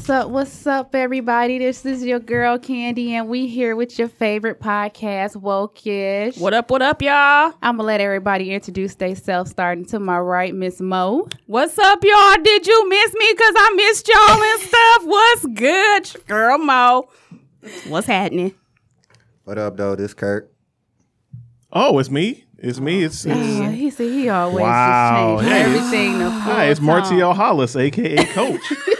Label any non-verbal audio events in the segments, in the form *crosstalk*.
What's up? What's up, everybody? This is your girl Candy, and we here with your favorite podcast, Wokeish. What up, what up, y'all? I'm gonna let everybody introduce themselves. Starting to my right, Miss Mo. What's up, y'all? Did you miss me? Cause I missed y'all and stuff. What's good, girl Mo? What's happening? What up, though? This Kurt. Oh, it's me. It's me. It's, it's Uh, he said he always Wow. just changed Hey. everything to hi. It's Martial Hollis, aka Coach. *laughs*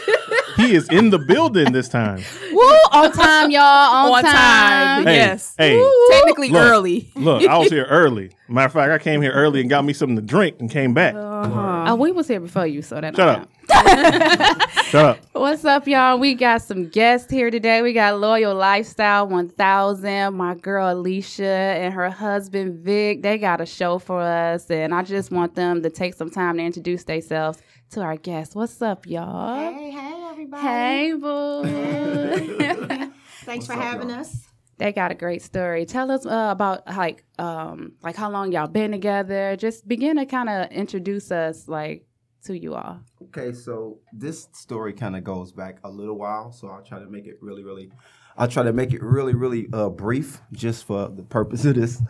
he is in the building this time. Woo! On time, y'all. On, On time. Hey, Yes. Hey, Technically Look. early. look, I was here *laughs* early. Matter of fact, I came here early and got me something to drink and came back. Oh, we was here before you, so that Shut up. count. *laughs* Shut up. What's up, y'all? We got some guests here today. We got Loyal Lifestyle 1000, my girl Alicia and her husband Vic. They got a show for us, and I just want them to take some time to introduce themselves to our guests. What's up, y'all? Hey, hey, everybody. Hey, boo. *laughs* Thanks for having us. they got a great story. Tell us uh, about like um like how long y'all been together. Just begin to kind of introduce us like to you all. Okay, so this story kind of goes back a little while, so I'll try to make it really, really. I'll try to make it really, really uh, brief, just for the purpose of this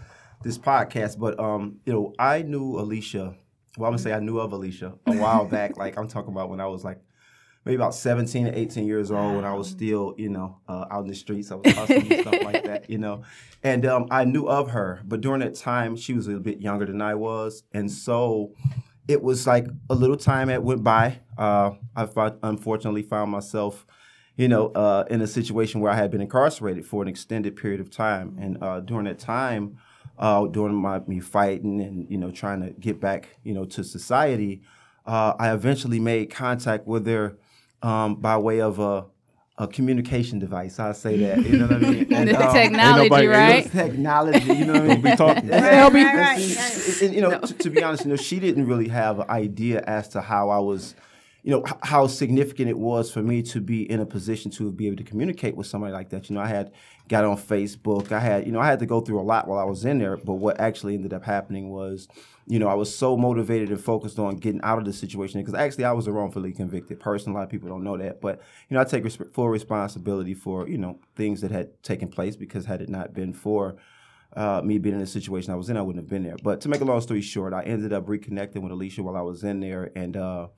this podcast. But um, you know, I knew Alicia. Well, I'm gonna say I knew of Alicia a while *laughs* back. Like I'm talking about when I was like maybe about 17 or 18 years old when I was still, you know, uh, out in the streets. I was hustling and stuff like that, you know. And um, I knew of her, but during that time, she was a little bit younger than I was. And so it was like a little time that went by. Uh, I unfortunately found myself, you know, uh, in a situation where I had been incarcerated for an extended period of time. And uh, during that time, uh, during my me fighting and you know trying to get back, you know, to society, uh, I eventually made contact with her um, by way of a, a communication device. I say that, you know what I mean? *laughs* And, um, Technology, nobody- right? technology, you know what I mean? Be talking. And- Right, and right, see, right. and, you know, to, to be honest, you know, she didn't really have an idea as to how I was, you know, how significant it was for me to be in a position to be able to communicate with somebody like that. You know, I had got on Facebook. I had, you know, I had to go through a lot while I was in there. But what actually ended up happening was, you know, I was so motivated and focused on getting out of the situation because actually I was a wrongfully convicted person. A lot of people don't know that, but you know, I take full responsibility for you know things that had taken place because had it not been for uh, me being in the situation I was in, I wouldn't have been there. But to make a long story short, I ended up reconnecting with Alicia while I was in there, and uh,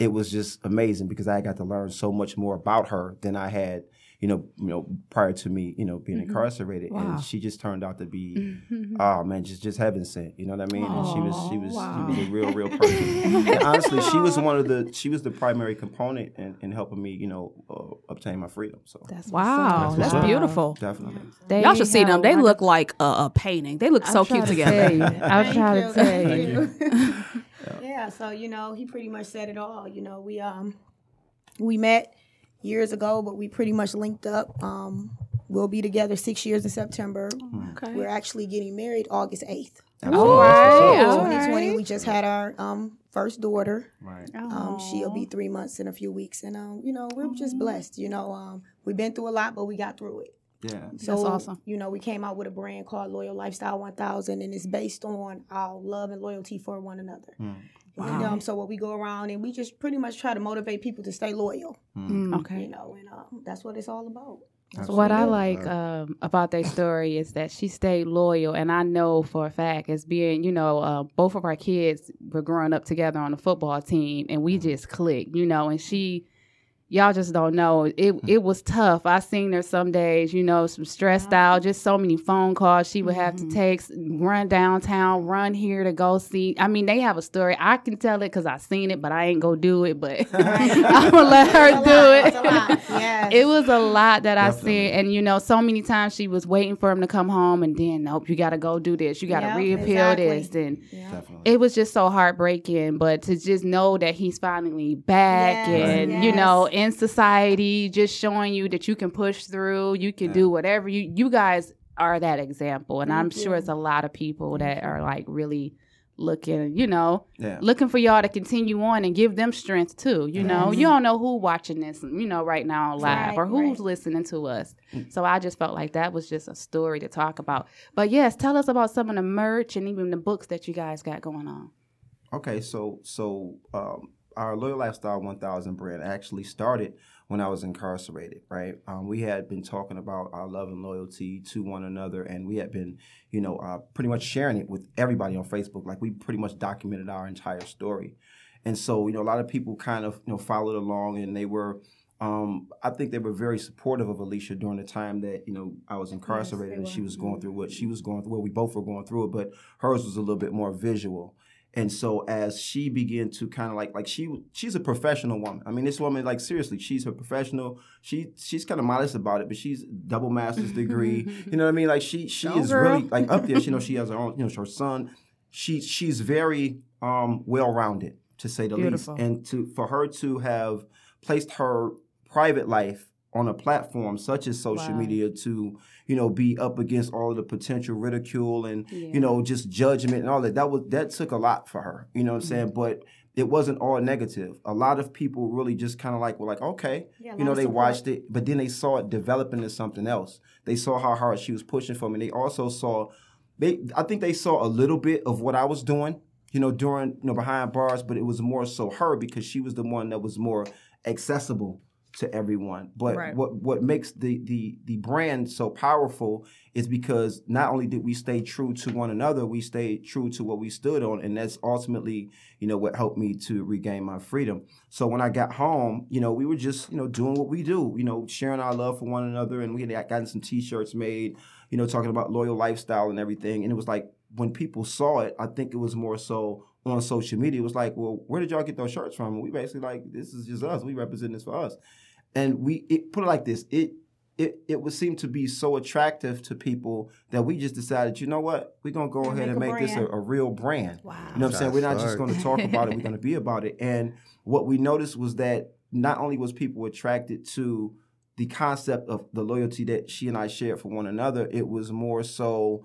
it was just amazing because I got to learn so much more about her than I had, you know, you know, prior to me, you know, being incarcerated. Wow. And she just turned out to be, oh man, just just heaven sent. You know what I mean? and she was she was she was a real real person. and honestly, she was *laughs* one of the she was the primary component in, in helping me, you know, uh, obtain my freedom. So That's Wow, up. that's what's up. beautiful. definitely. They Y'all should see them. They look like a, a painting. They look so I'm cute to together. you. I'm Thank trying to tell you. *laughs* Yeah, so you know, he pretty much said it all. You know, we um we met years ago, but we pretty much linked up. Um, we'll be together six years in September. Okay. We're actually getting married August eighth. All right, all 2020. right. We just had our um first daughter. Right. Um, she'll be three months in a few weeks, and um, you know, we're just blessed. You know, um, we've been through a lot, but we got through it. Yeah. So, That's awesome. You know, we came out with a brand called Loyal Lifestyle 1000, and it's based on our love and loyalty for one another. Wow. And, um, so, what we go around and we just pretty much try to motivate people to stay loyal. Mm, You know, and um, that's what it's all about. What I like um, about their story is that she stayed loyal, and I know for a fact, as being, you know, uh, both of our kids were growing up together on the football team, and we just clicked, you know, and she y'all just don't know. It Hmm. it was tough. I seen her some days, you know, some stressed out, just so many phone calls she would have to Mm-hmm. take, run downtown, run here to go see. I mean, they have a story. I can tell it because I seen it, but I ain't go do it. But *laughs* *laughs* I'm gonna let her do lot, it. it's *laughs* yes. It was a lot that I Definitely. seen, and you know, so many times she was waiting for him to come home, and then nope, you got to go do this, you got to Yep, reappeal exactly. this, and Definitely. it was just so heartbreaking. But to just know that he's finally back, Yes, and you yes. know, in society, just showing you that you can push through, you can do whatever you. You guys are that example, and I'm Thank sure you. it's a lot of people that are like really looking, you know, Yeah. looking for y'all to continue on and give them strength too. You know, Yes. you don't know who watching this, you know, right now live Right, or who's right. listening to us. So I just felt like that was just a story to talk about. But yes, tell us about some of the merch and even the books that you guys got going on. Okay, so so um, our Loyal Lifestyle 1000 brand actually started when I was incarcerated, right? Um, we had been talking about our love and loyalty to one another, and we had been, you know, uh, pretty much sharing it with everybody on Facebook. Like we pretty much documented our entire story, and so you know, a lot of people kind of you know followed along, and they were. Um, I think they were very supportive of Alicia during the time that you know I was incarcerated and she was going through what she was going through. Well, we both were going through it, but hers was a little bit more visual. And so as she began to kind of like like she she's a professional woman. I mean, this woman like seriously, she's a professional. She she's kind of modest about it, but she's double master's degree. *laughs* you know what I mean? Like she she Go, is girl. really like up there. *laughs* She know she has her own. You know, her son. She she's very um well rounded to say the Beautiful. least. And to for her to have placed her private life on a platform such as social Wow. media to you know be up against all of the potential ridicule and Yeah. you know just judgment and all that. That was that took a lot for her you know what i'm saying? Mm-hmm. but it wasn't all negative. A lot of people really just kind of like were like okay. Yeah, you know they watched it but then they saw it developing into something else. They saw how hard she was pushing for me. They also saw they i think they saw a little bit of what i was doing you know during you know behind bars but it was more so her because she was the one that was more accessible to everyone. But Right. what what makes the the the brand so powerful is because not only did we stay true to one another we stayed true to what we stood on and that's ultimately you know what helped me to regain my freedom. So when i got home you know we were just you know doing what we do you know sharing our love for one another and we had gotten some t-shirts made you know talking about loyal lifestyle and everything. And it was like when people saw it i think it was more so on social media. It was like well where did y'all get those shirts from? And we basically like this is just us. We represent this for us and we it, put it like this it it, it would seem to be so attractive to people that we just decided, you know what, we're gonna go And ahead and make a make this a, a real brand. Wow. You know what I'm saying? We're not just gonna talk about it, we're gonna be *laughs* about it. And what we noticed was that not only was people attracted to the concept of the loyalty that she and I shared for one another, it was more so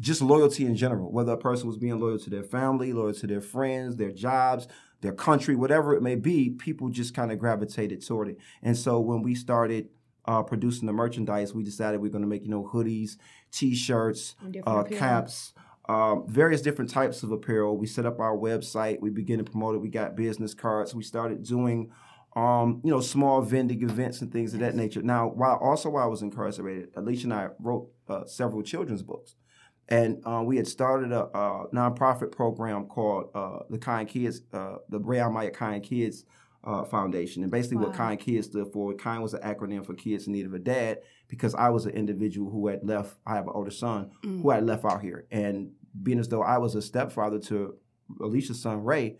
just loyalty in general, whether a person was being loyal to their family, loyal to their friends, their jobs, their country, whatever it may be, people just kind of gravitated toward it. And so when we started uh, producing the merchandise, we decided we are going to make, you know, hoodies, t-shirts, uh, caps, um, various different types of apparel. We set up our website. We began to promote it. We got business cards. We started doing, um, you know, small vending events and things of that nature. Now, while also while I was incarcerated, Alicia and I wrote uh, several children's books. And uh, we had started a, a nonprofit program called uh, the Kind Kids, uh, the Rayon Maya Kind Kids uh, Foundation. And basically, what Wow. Kind Kids stood for, Kind was an acronym for Kids in Need of a Dad, because I was an individual who had left. I have an older son who had left out here, and being as though I was a stepfather to Alicia's son Ray,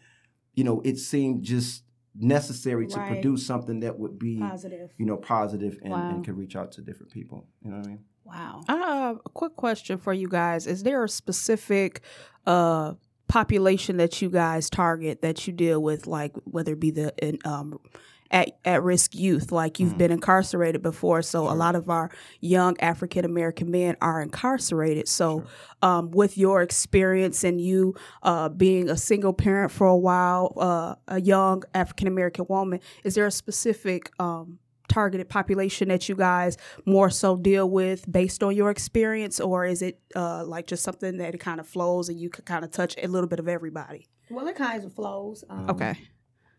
you know, it seemed just necessary to Right. produce something that would be, Positive. you know, positive and, Wow. and could reach out to different people. You know what I mean? Wow. Uh, a quick question for you guys: Is there a specific uh population that you guys target that you deal with, like whether it be the in, um at at risk youth, like you've been incarcerated before, so a lot of our young African American men are incarcerated. So, um, with your experience and you uh, being a single parent for a while, uh, a young African American woman, is there a specific um, targeted population that you guys more so deal with based on your experience, or is it uh, like just something that it kind of flows and you can kind of touch a little bit of everybody? Well, it kind of flows. Um, Okay.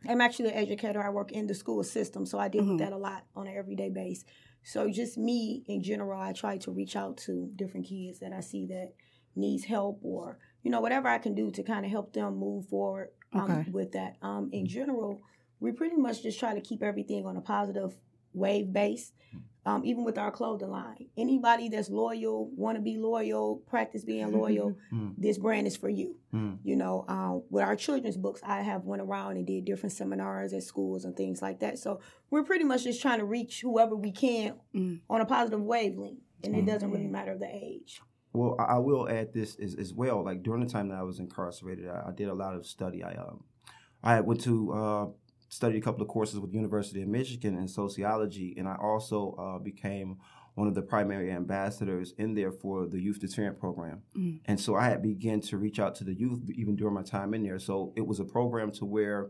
I'm actually an educator. I work in the school system, so I deal Mhm. with that a lot on an everyday basis. So just me in general, I try to reach out to different kids that I see that needs help or you know whatever I can do to kind of help them move forward um, Okay. with that. Um, in general, we pretty much just try to keep everything on a positive wave base. Um, even with our clothing line, anybody that's loyal, want to be loyal, practice being *laughs* loyal, Mm. this brand is for you. Mm. You know, um, with our children's books, I have went around and did different seminars at schools and things like that. So we're pretty much just trying to reach whoever we can Mm. on a positive wavelength, and it doesn't Mm. really matter the age. Well, I, I will add this as, as well. Like during the time that I was incarcerated, I, I did a lot of study. I um, I went to uh, study a couple of courses with the University of Michigan in sociology, and I also uh, became one of the primary ambassadors in there for the youth deterrent program. Mm. And so I had begun to reach out to the youth even during my time in there. So it was a program to where,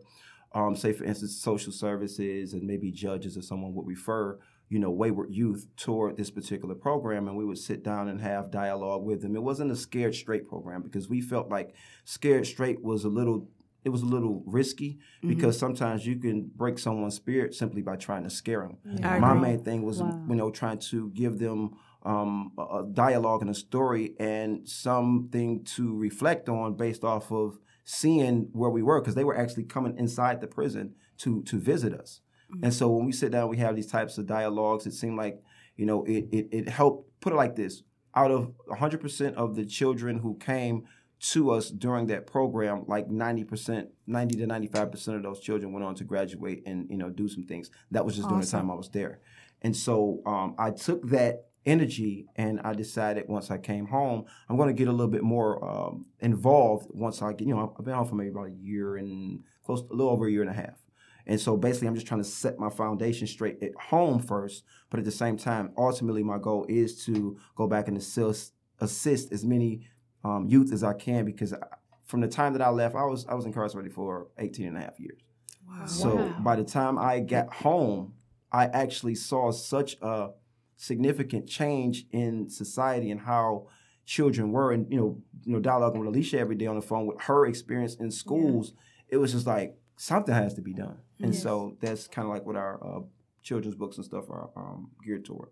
um, say for instance, social services and maybe judges or someone would refer you know, wayward youth toward this particular program, and we would sit down and have dialogue with them. It wasn't a scared straight program because we felt like scared straight was a little, it was a little risky because sometimes you can break someone's spirit simply by trying to scare them. I My agree. main thing was, Wow. you know, trying to give them um, a a dialogue and a story and something to reflect on based off of seeing where we were because they were actually coming inside the prison to to visit us. And so when we sit down, we have these types of dialogues. It seemed like, you know, it, it, it helped, put it like this out of 100% of the children who came to us during that program, like 90%, 90 to 95% of those children went on to graduate and, you know, do some things. That was just during the time I was there. And so um, I took that energy and I decided once I came home, I'm going to get a little bit more um, involved once I get, you know, I've been home for maybe about a year and close, a little over a year and a half. And so basically, I'm just trying to set my foundation straight at home first. But at the same time, ultimately, my goal is to go back and assist, assist as many um, youth as I can because I, from the time that I left, I was I was incarcerated for 18 and a half years. Wow. So Wow. by the time I got home, I actually saw such a significant change in society and how children were, and you know, you know, dialoguing with Alicia every day on the phone with her experience in schools. It was just like something has to be done, and so that's kind of like what our uh, children's books and stuff are um, geared toward.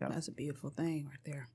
That's a beautiful thing right there.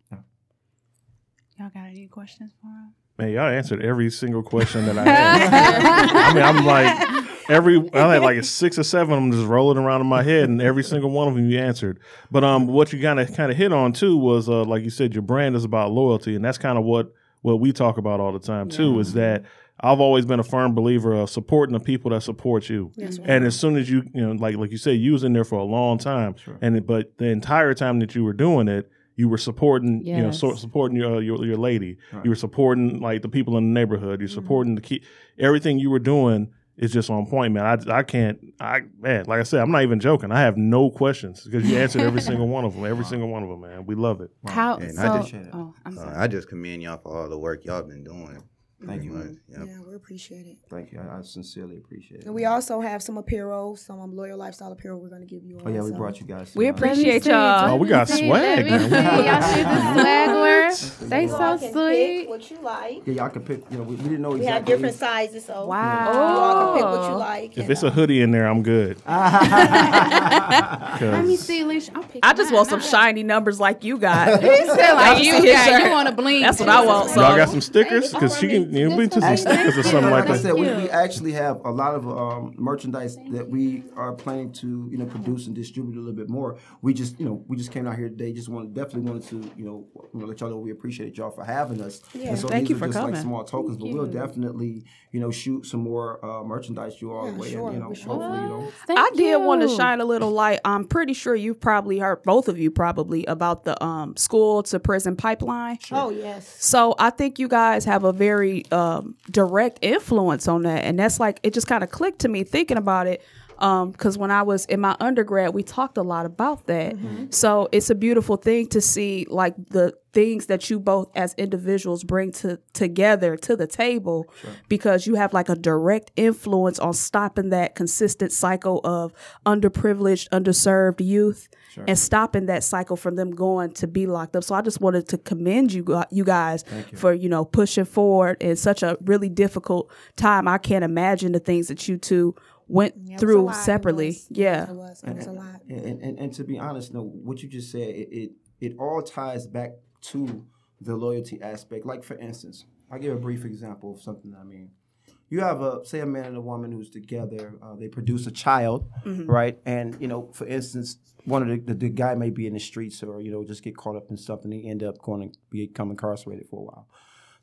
Y'all got any questions for him? Man, y'all answered every single question that I had. *laughs* I mean, I'm like every I had like six or seven of them just rolling around in my head, and every single one of them you answered. But um, what you kind of kind of hit on too was uh, like you said, your brand is about loyalty, and that's kind of what what we talk about all the time too. Is that I've always been a firm believer of supporting the people that support you. Yes, And as soon as you, you know, like like you said, you was in there for a long time, and but the entire time that you were doing it, you were supporting, you know, so, supporting your, your your lady. You were supporting like the people in the neighborhood. You're supporting the key. Everything you were doing is just on point, man. I, I can't. I man, like I said, I'm not even joking. I have no questions because you answered every single one of them. Every *laughs* single one of them, man. We love it. How? And so, I just- oh, I'm Uh. I just commend y'all for all the work y'all been doing. Thank you. Much. Yep. Yeah, we appreciate it. Thank you. I, I sincerely appreciate it. And we also have some apparel, some um, loyal lifestyle apparel we're going to give you. oh yeah, we also. brought you guys. We uh, appreciate y'all. Oh, we got See, swag, Let me man. see. Y'all see the swag? *laughs* They You so all can pick sweet. what you like. Yeah, y'all can pick. You know, we, we didn't know We exactly. have different sizes, so Wow. you all can pick what you Oh. like. If and, it's a hoodie in there, I'm good. *laughs* Let me see, Alicia. I'm picking I just want some shiny numbers like you got. *laughs* He said like Y'all you see his got. You want to bling? That's what. I want. So Y'all got some stickers? Because she can, you know, we to some stickers or something like like I that. said, we, we actually have a lot of um, merchandise that we are planning to, you know, produce and distribute a little bit more. We just, you know, we just came out here today. Just want definitely wanted to, you know, you know, let y'all know we appreciate y'all for having us. Yeah, so Thank you for just coming. like small tokens, but we'll definitely, you know, shoot some more uh, merchandise you all Yeah, the way, sure, and you know, sure hopefully, you know. Thank I did want to shine a little light. I'm pretty sure you've probably heard, both of you probably, about the um, school to prison pipeline. Oh yes. So I think you guys have a very um, direct influence on that, and that's like it just kind of clicked to me thinking about it. Um, because when I was in my undergrad, we talked a lot about that. Mm-hmm. So it's a beautiful thing to see, like the things that you both as individuals bring to together to the table, sure. because you have like a direct influence on stopping that consistent cycle of underprivileged, underserved youth and stopping that cycle from them going to be locked up. So I just wanted to commend you you guys for, you know, pushing forward in such a really difficult time. I can't imagine the things that you two went Yeah, it was a through lot. It separately. was. Yeah. It was. It was a lot. And, and, and to be honest, no, what you just said, it, it it all ties back to the loyalty aspect. Like for instance, I'll give a brief example of something I mean. you have a say a man and a woman who's together. Uh, they produce a child, Mm-hmm. right? And you know, for instance, one of the, the the guy may be in the streets or you know just get caught up in something. He end up going to become incarcerated for a while.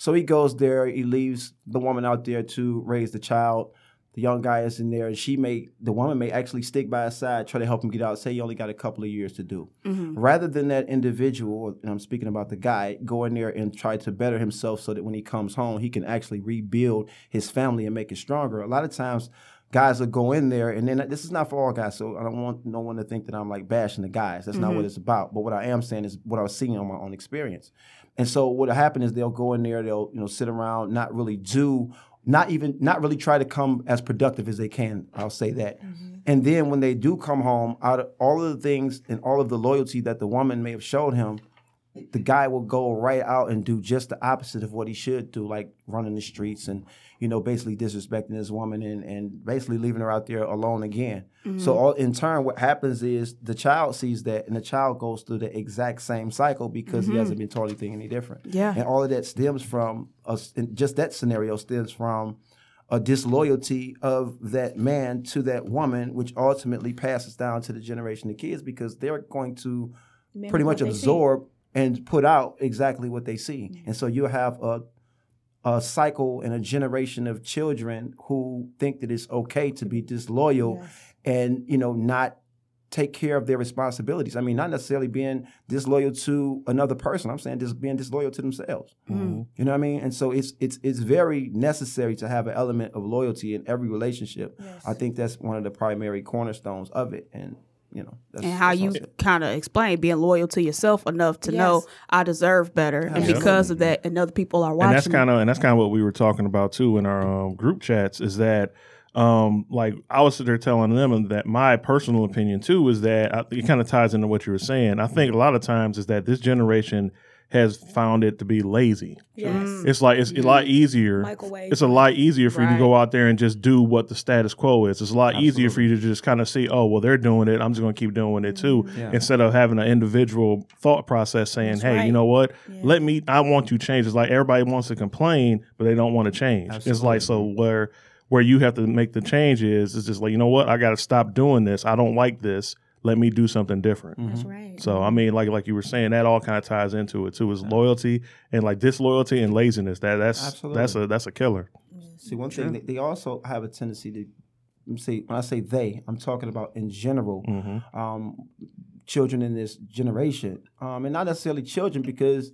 So he goes there. He leaves the woman out there to raise the child. The young guy is in there, and she may the woman may actually stick by his side, try to help him get out. Say he only got a couple of years to do, mm-hmm. rather than that individual. And I'm speaking about the guy go in there and try to better himself so that when he comes home, he can actually rebuild his family and make it stronger. A lot of times, guys will go in there, and then this is not for all guys, so I don't want no one to think that I'm like bashing the guys. That's not what mm-hmm. it's about. But what I am saying is what I was seeing on my own experience. And so what'll happen is they'll go in there, they'll you know sit around, not really do, not even not really try to come as productive as they can. I'll say that. Mm-hmm. And then when they do come home, out of all of the things and all of the loyalty that the woman may have showed him, the guy will go right out and do just the opposite of what he should do, like running the streets and you know basically disrespecting this woman and, and basically leaving her out there alone again. So all, in turn, what happens is the child sees that, and the child goes through the exact same cycle because he hasn't been taught anything any different. Yeah. and all of that stems from us. Just that scenario stems from a disloyalty of that man to that woman, which ultimately passes down to the generation of kids because they're going to pretty much absorb and put out exactly what they see. And so you have a a cycle and a generation of children who think that it's okay to be disloyal and you know not take care of their responsibilities. I mean, not necessarily being disloyal to another person. I'm saying just being disloyal to themselves. Mm-hmm. You know what I mean? And so it's it's it's very necessary to have an element of loyalty in every relationship. I think that's one of the primary cornerstones of it. And you know, that's, and how that's you all I said. kind of explain being loyal to yourself enough to know I deserve better, and because of that, and other people are watching. and that's kind of and that's kind of what we were talking about too in our um, group chats is that um, like I was there telling them that my personal opinion too is that I, it kind of ties into what you were saying. I think a lot of times is that this generation has found it to be lazy. Yes. Mm. It's like it's a lot mm-hmm. easier. Microwave. It's a lot easier for you to go out there and just do what the status quo is. It's a lot easier for you to just kind of see, oh, well, they're doing it. I'm just going to keep doing it too, mm-hmm. instead of having an individual thought process saying, hey, you know what? Let me. I want you to change. It's like everybody wants to complain, but they don't want to change. It's like so where where you have to make the change is it's just like you know what? I got to stop doing this. I don't like this. Let me do something different. That's right. So I mean, like like you were saying, that all kind of ties into it too. Is loyalty and like disloyalty and laziness. That that's Absolutely. that's a that's a killer. See, one thing they, they also have a tendency to say when I say they, I'm talking about in general, um, children in this generation, um, and not necessarily children because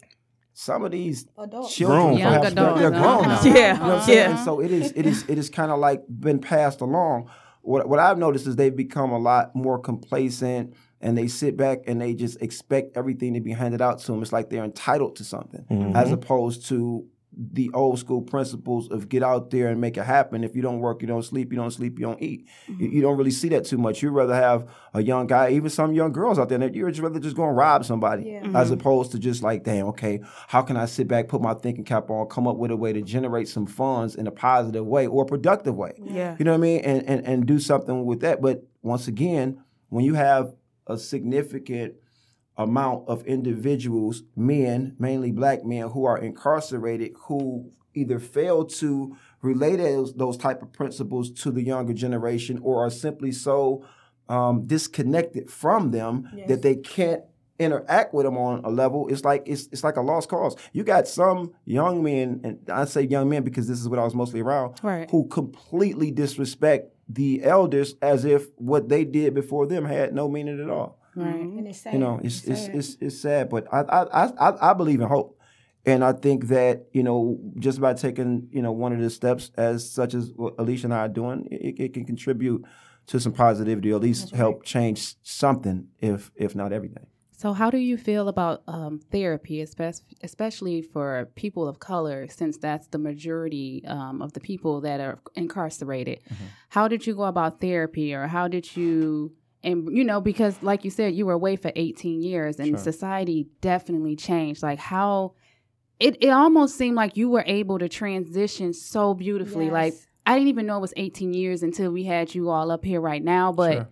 some of these Adults. children, Grown Young perhaps, they're, they're grown now. Yeah, You know what I'm saying? yeah. And so it is, it is, it is kind of like been passed along. What what I've noticed is they've become a lot more complacent. And they sit back and they just expect everything to be handed out to them. It's like they're entitled to something, as mm-hmm. opposed to the old school principles of get out there and make it happen. If you don't work, you don't sleep. You don't sleep, you don't eat. You, mm-hmm. you don't really see that too much. You'd rather have a young guy, even some young girls out there, that you'd rather just go and rob somebody as mm-hmm. opposed to just like, damn, okay, how can I sit back, put my thinking cap on, come up with a way to generate some funds in a positive way or a productive way? Yeah. You know what I mean? And, and, and do something with that. But once again, when you have a significant amount of individuals, men, mainly black men, who are incarcerated, who either fail to relate those, those type of principles to the younger generation or are simply so um, disconnected from them that they can't interact with them on a level. It's like it's, it's like a lost cause. You got some young men and i say young men because this is what i was mostly around Right. who completely disrespect the elders as if what they did before them had no meaning at all And it's sad. you know, it's it's sad. it's, it's sad, but I, I I I believe in hope, and I think that you know just by taking you know one of the steps as such as what Alicia and I are doing, it, it can contribute to some positivity, or at least help change something, if if not everything. So, how do you feel about um, therapy, especially especially for people of color, since that's the majority um, of the people that are incarcerated? How did you go about therapy, or how did you, and you know, because like you said, you were away for 18 years, and society definitely changed. Like how it it almost seemed like you were able to transition so beautifully. Like I didn't even know it was 18 years until we had you all up here right now, but.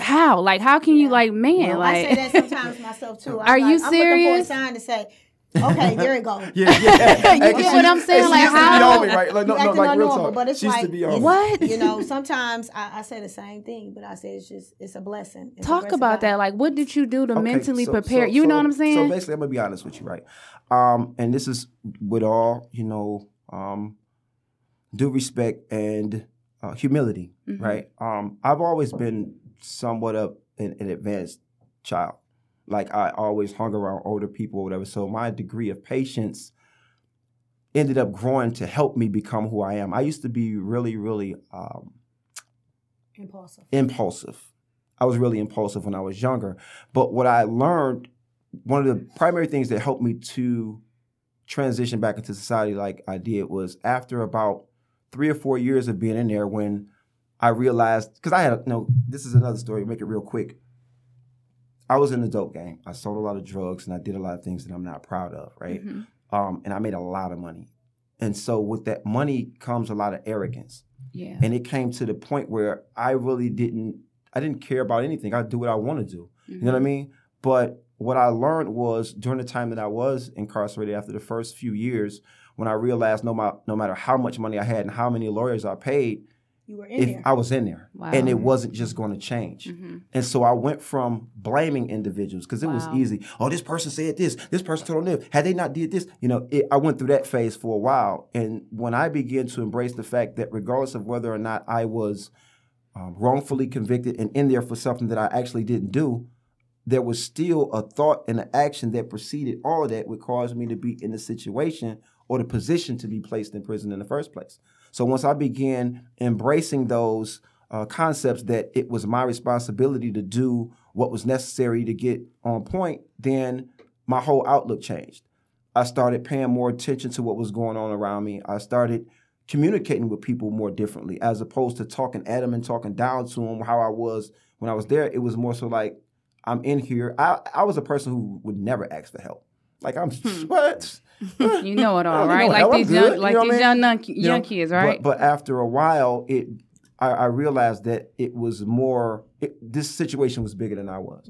How? Like, how can you, like, man, Well, like, I say that sometimes myself too. *laughs* I'm Are you like, I'm serious? looking for a sign to say, Okay, there it go. *laughs* Yeah, yeah. *laughs* You get what I'm saying? She Like, used to be how- on me, right? Like, no, You no, acting like real unnormal, talk. but it's she used like to be on me. What? You know, *laughs* sometimes I, I say the same thing, but I say it's just it's a blessing. It's Talk grace of about that. Like, what did you do to Okay, mentally so- prepare? so- you know so- what I'm saying? So basically, I'm gonna be honest with you, right? Um, and this is with all you know, um, due respect and uh, humility, Mhm. right? Um, I've always been somewhat of an, an advanced child. Like I always hung around older people or whatever. So my degree of patience ended up growing to help me become who I am. I used to be really, really um, impulsive. impulsive. I was really impulsive when I was younger. But what I learned, one of the primary things that helped me to transition back into society like I did was after about three or four years of being in there when I realized, because I had, you no, this is another story, make it real quick. I was in the dope game. I sold a lot of drugs and I did a lot of things that I'm not proud of, right? Mhm. Um, and I made a lot of money. And so with that money comes a lot of arrogance Yeah. and it came to the point where I really didn't I didn't care about anything. I do what I want to do. You Mm-hmm. know what I mean? But what I learned was during the time that I was incarcerated after the first few years, when I realized no, ma- no matter how much money I had and how many lawyers I paid, You were in if there. I was in there, Wow. and it wasn't just going to change. Mhm. And so I went from blaming individuals because it was easy. Oh, this person said this. This person told them this. Had they not did this, you know, it, I went through that phase for a while. And when I began to embrace the fact that regardless of whether or not I was um, wrongfully convicted and in there for something that I actually didn't do, there was still a thought and an action that preceded all of that would cause me to be in the situation or the position to be placed in prison in the first place. So once I began embracing those uh, concepts that it was my responsibility to do what was necessary to get on point, then my whole outlook changed. I started paying more attention to what was going on around me. I started communicating with people more differently as opposed to talking at them and talking down to them how I was when I was there. It was more so like, I'm in here. I, I was a person who would never ask for help. Like, I'm, what? *laughs* You know it *laughs* all, right? all, know Like hell, these young, you like know these I young, mean? young, young know, kids, right? But, but after a while, it I, I realized that it was more. It, this situation was bigger than I was,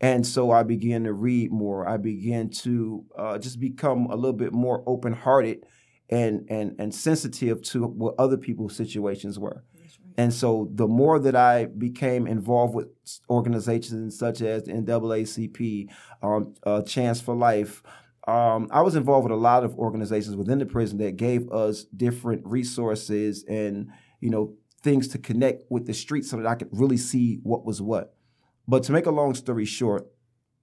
and so I began to read more. I began to uh, just become a little bit more open hearted and and and sensitive to what other people's situations were. And so the more that I became involved with organizations such as the NAACP, um, uh, Chance for Life, um, I was involved with a lot of organizations within the prison that gave us different resources and you know things to connect with the streets so that I could really see what was what. But to make a long story short,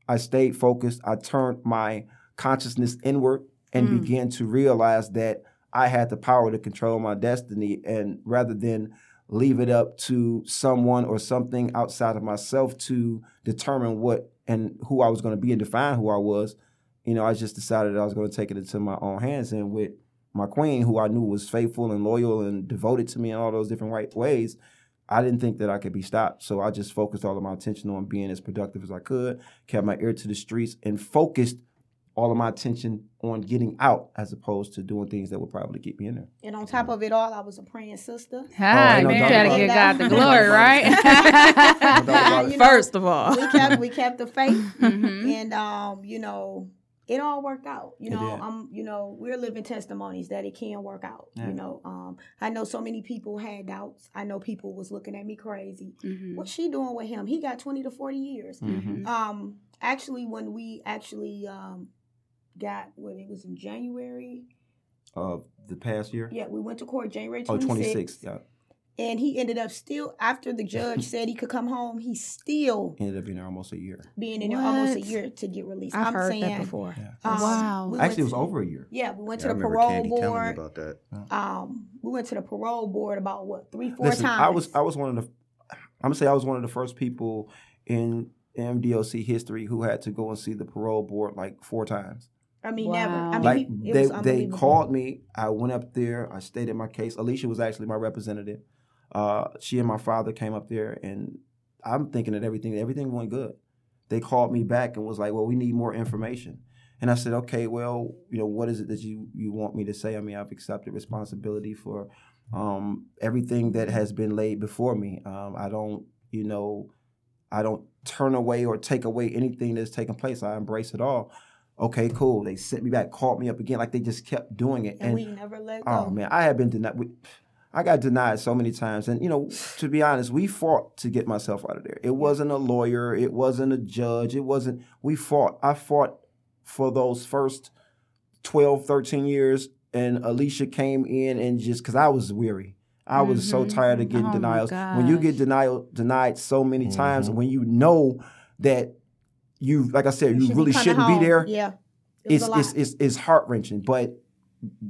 I stayed focused. I turned my consciousness inward and Mm. began to realize that I had the power to control my destiny, and rather than leave it up to someone or something outside of myself to determine what and who I was going to be and define who I was, you know, I just decided I was going to take it into my own hands. And with my queen, who I knew was faithful and loyal and devoted to me in all those different right ways, I didn't think that I could be stopped. So I just focused all of my attention on being as productive as I could, kept my ear to the streets, and focused all of my attention on getting out as opposed to doing things that would probably keep me in there. And on top of it all, I was a praying sister. Hi, ain't no man, you doubt gotta about give. God the No glory, *laughs* right? *laughs* You know, First of all, *laughs* we kept we kept the faith, Mhm. and um, you know, it all worked out. You know, did. um, you know, we're living testimonies that it can work out. Yeah. You know, um, I know so many people had doubts. I know people was looking at me crazy. Mhm. What's she doing with him? He got twenty to forty years. Mhm. Um, actually, when we actually um got when it was in January, Of the past year? yeah, we went to court January Oh, 26th. 26. Yeah. and he ended up still after the judge *laughs* said he could come home. He still Ended up being there almost a year. being in there almost a year to get released. I've I'm heard saying, that before. um, Wow. we Actually, it was to- over a year. Yeah, we went Yeah, to the remember parole Candy telling me board. about that. Um, we went to the parole board about what three, four Listen, times. I was I was one of the I'm gonna say I was one of the first people in MDOC history who had to go and see the parole board like four times. I mean, Wow. never. I mean, like he, it they was they called me. I went up there. I stated my case. Alicia was actually my representative. Uh, she and my father came up there, and I'm thinking that everything everything went good. They called me back and was like, "Well, we need more information." And I said, "Okay, well, you know, what is it that you you want me to say? I mean, I've accepted responsibility for um, everything that has been laid before me. Um, I don't, you know, I don't turn away or take away anything that's taken place. I embrace it all. Okay, cool. They sent me back, called me up again, like they just kept doing it. And, we never let oh, go. Oh man, I have been denied. we- I got denied so many times, and you know, to be honest, we fought to get myself out of there. It wasn't a lawyer, it wasn't a judge, it wasn't. We fought. I fought for those first 12, 13 years, and Alicia came in and just because I was weary. I was so mm-hmm. tired of getting Oh, denials. When you get denial denied so many times, mm-hmm. when you know that you, like I said, you, should be really coming shouldn't home. be there. Yeah. It It's it's, it's it's heart wrenching, but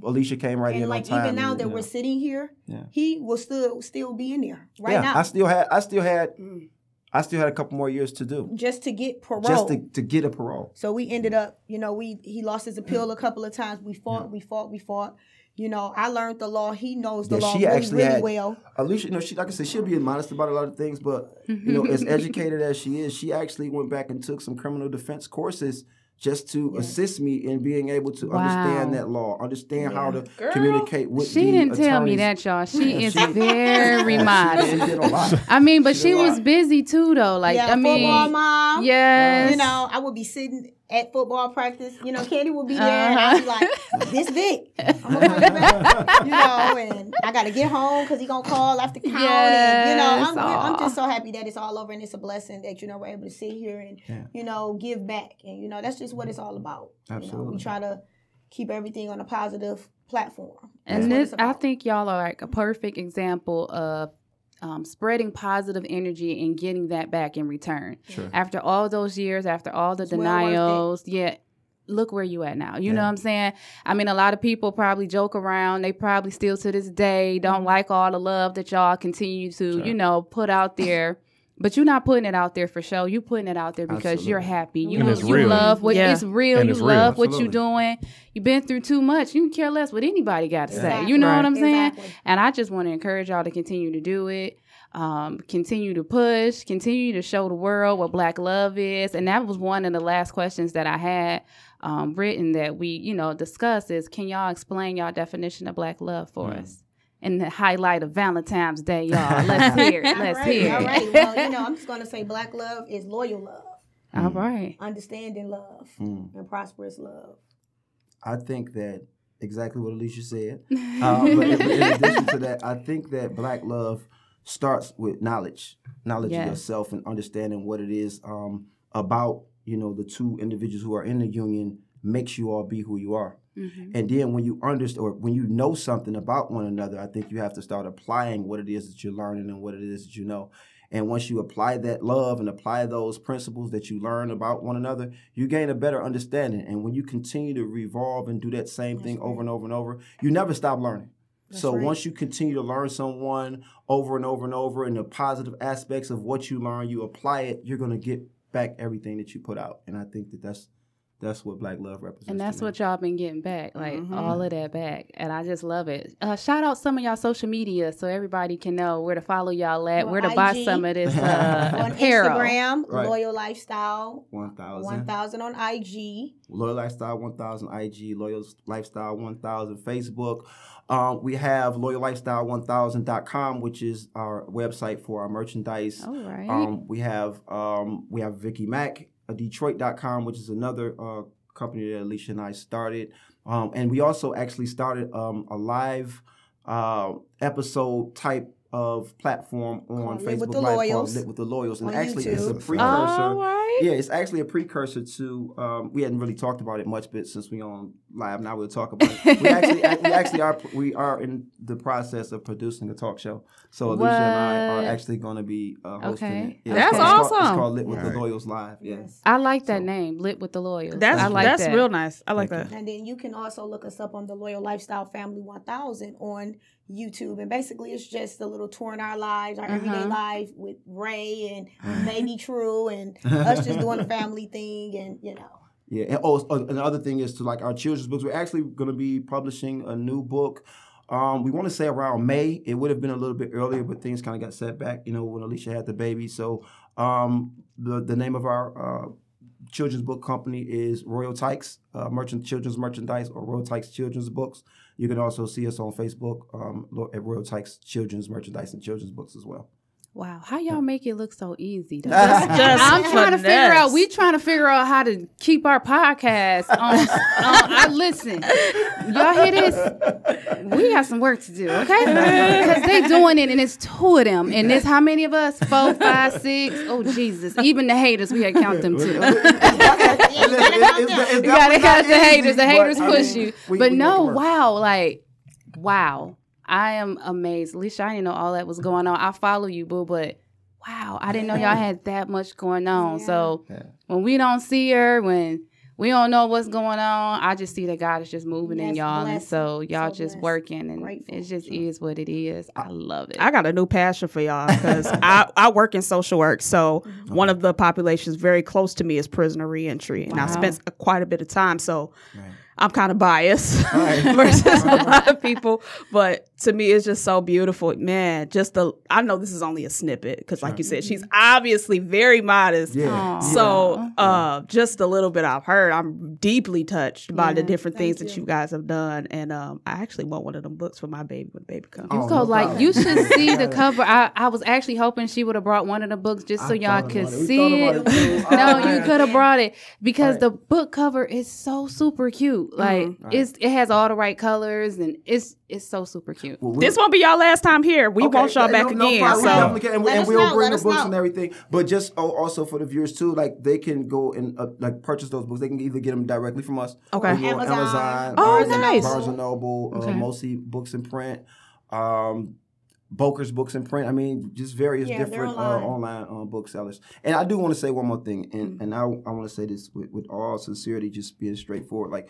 Alicia came right in and on like time. even now and, that you we're sitting here, Yeah. he will still still be in there right yeah, now, I still had I still had Mm. I still had a couple more years to do just to get parole. just to, to get a parole. So we ended up, you know, we he lost his appeal a couple of times. We fought, we fought, we fought. You know, I learned the law. He knows the Yeah, law she really, actually really had- well. Alicia, you know, she like I said, she'll be modest about a lot of things, but you know, as mm-hmm. *laughs* educated as she is, she actually went back and took some criminal defense courses just to assist me in being able to understand that law, understand how to communicate with She the didn't tell me that, y'all. She Yeah, is she- *laughs* very She modest. did a lot. *laughs* I mean, but She she was busy too, though. Like, yeah, I mean, football mom. yes, You know, I would be sitting at football practice. You know, Candy would be there, and I'd be Uh-huh. like, "This Vic, I'm gonna bring it back." You know, and I got to get home because he gonna call after count. and, you know, I'm, I'm just so happy that it's all over, and it's a blessing that you know we're able to sit here and you know give back, and you know that's just what it's all about. You know, we try to keep everything on a positive platform. That's And this, I think y'all are like a perfect example of um, spreading positive energy and getting that back in return. Sure. After all those years, after all the It's well worth denials, yeah. Look where you at now. You know what I'm saying? I mean, a lot of people probably joke around. They probably still to this day don't Mm-hmm. like all the love that y'all continue to, Sure. you know, put out there. But you're not putting it out there for show. You putting it out there because you're happy. You And it's you real. love what Yeah. it's real. And you it's real. love what you're doing. You've been through too much. You can care less what anybody got to say. Exactly. You know Right. what I'm saying? Exactly. And I just want to encourage y'all to continue to do it. Um, continue to push, continue to show the world what black love is. And that was one of the last questions that I had um, written that we, you know, discussed is can y'all explain y'all definition of black love for Mm. us? In the highlight of Valentine's Day, *laughs* y'all. Let's hear it. Let's all right, hear all it. right. Well, you know, I'm *laughs* just gonna say black love is loyal love, All right. understanding love, Mm. and prosperous love. I think that exactly what Alicia said. *laughs* Uh, but in, in addition to that, I think that black love starts with knowledge, knowledge Yes. of yourself, and understanding what it is um, about. You know, the two individuals who are in the union makes you all be who you are. Mhm. And then when you understand or when you know something about one another, I think you have to start applying what it is that you're learning and what it is that you know. And once you apply that love and apply those principles that you learn about one another, you gain a better understanding. And when you continue to revolve and do that same thing over and over and over, you never stop learning. so right. once you continue to learn someone over and over and over and the positive aspects of what you learn, you apply it, you're going to get back everything that you put out. And I think that that's that's what black love represents. And that's what y'all been getting back, like Mm-hmm. all of that back, and I just love it. Uh, shout out some of y'all social media so everybody can know where to follow y'all at, On where to buy some of this *laughs* uh, on apparel. Instagram, Right. Loyal Lifestyle, 1000. 1000 on IG. Loyal Lifestyle 1000 IG, Loyal Lifestyle 1000 Facebook. Um, we have loyallifestyle1000.com, which is our website for our merchandise. All right. Um, we have um, we have Vicky Mac, uh, Detroit.com, which is another uh, company that Alicia and I started. Um, and we also actually started um, a live uh, episode type of platform on Lit Facebook with the Live called Loyals Lit with the Loyals. And on actually, it's a precursor. all right. Yeah, it's actually a precursor to. Um, we hadn't really talked about it much, but since we on live now, we'll talk about it. We actually, *laughs* we actually are we are in the process of producing a talk show. So Alicia and I are actually going to be uh, hosting Okay. it. Yeah, That's it's called, It's called, it's awesome. called Lit with Right. the Loyals Live. Yes. I like that So- name, Lit with the Loyals. That's I like that's that. real nice. I like Thank that. And then you can also look us up on the Loyal Lifestyle Family 1000 on YouTube. And basically, it's just a little tour in our lives, our everyday Uh-huh. life with Ray and *sighs* maybe True and *laughs* us just doing a family thing and, you know. Yeah, and oh, uh, another thing is to like our children's books. We're actually going to be publishing a new book. Um, we want to say around May. It would have been a little bit earlier, but things kind of got set back. You know, when Alicia had the baby. So um, the the name of our uh, children's book company is Royal Tykes uh, Merchant Children's Merchandise or Royal Tykes Children's Books. You can also see us on Facebook um, at Royal Tykes Children's Merchandise and Children's Books as well. Wow, how y'all make it look so easy? though? *laughs* I'm trying to figure out. We trying to figure out how to keep our podcast on. *laughs* on I listen. Y'all hear this? We got some work to do, okay? Because they doing it, and it's two of them, and it's how many of us? Four, five, six. Oh Jesus! Even the haters, we had to count them too. *laughs* You gotta count the haters. The haters push you. but no, wow, like, wow. I am amazed. Alicia, I didn't know all that was going on. I follow you, boo, but wow, I didn't know y'all had that much going on. So when we don't see her, when we don't know what's going on, I just see that God is just moving in y'all. And so y'all So just blessed. working and Grateful. it just is what it is. I love it. I got a new passion for y'all *laughs* because I, I work in social work. So mm-hmm. one of the populations very close to me is prisoner reentry, and I spent quite a bit of time. So I'm kind of biased *laughs* versus a lot of *laughs* people, but to me, it's just so beautiful, man. Just the I know this is only a snippet because, like you said, she's obviously very modest. Yeah. So, uh, just a little bit I've heard, I'm deeply touched by the Yeah. different things that you guys have done, and um, I actually want one of them books for my baby when the baby comes. You Oh, go no like problem. you should *laughs* see the cover. I, I was actually hoping she would have brought one of the books just so I y'all could about it. See it. it too. *laughs* no, Oh, you could have brought it because Right. the book cover is so super cute. Like it's it has all the right colors and it's it's so super cute. Well, we- This won't be y'all last time here. We Okay, want y'all back no again. problem. So definitely and, and we'll bring the books know. and everything. But just oh, also for the viewers too, like they can go and uh, like purchase those books. They can either get them directly from us. Okay. or go on Amazon. Amazon. Oh, Barnes and- nice. Barnes and Noble, uh, mostly books in print. Um, Bowker's books in print. I mean, just various Yeah, different online. Uh, online uh, booksellers. And I do want to say one more thing, and Mm-hmm. and I I want to say this with, with all sincerity, just being straightforward. Like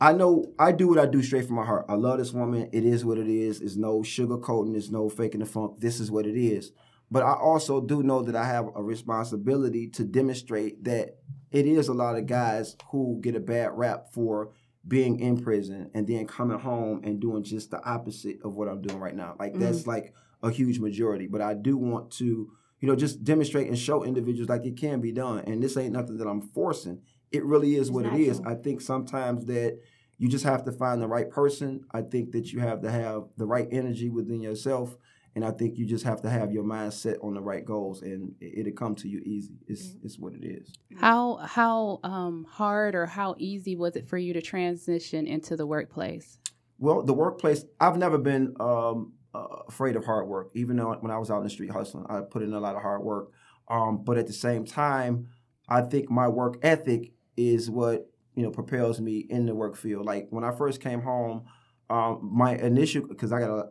I know I do what I do straight from my heart. I love this woman. It is what it is. It's no sugarcoating. It's no faking the funk. This is what it is. But I also do know that I have a responsibility to demonstrate that it is a lot of guys who get a bad rap for being in prison and then coming home and doing just the opposite of what I'm doing right now. Like that's mm-hmm. like a huge majority. But I do want to, you know, just demonstrate and show individuals like it can be done. And this ain't nothing that I'm forcing. It really is what it is. I think sometimes that you just have to find the right person. I think that you have to have the right energy within yourself. And I think you just have to have your mind set on the right goals and it, it'll come to you easy. It's it's what it is. How how um hard or how easy was it for you to transition into the workplace? Well, the workplace, I've never been um, uh, afraid of hard work. Even though when I was out in the street hustling, I put in a lot of hard work. Um, but at the same time, I think my work ethic is what you know propels me in the work field. Like when I first came home, um, my initial because I got a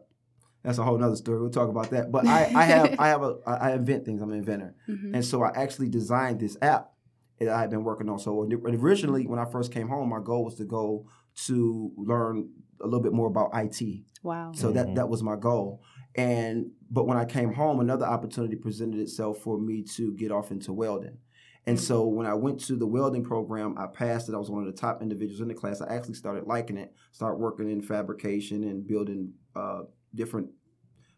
that's a whole nother story. We'll talk about that. But I, I have I have a I invent things. I'm an inventor, *laughs* Mhm. and so I actually designed this app that I had been working on. So originally, when I first came home, my goal was to go to learn a little bit more about IT. Wow. So that that was my goal. And but when I came home, another opportunity presented itself for me to get off into welding. And so when I went to the welding program, I passed it. I was one of the top individuals in the class. I actually started liking it. Started working in fabrication and building uh, different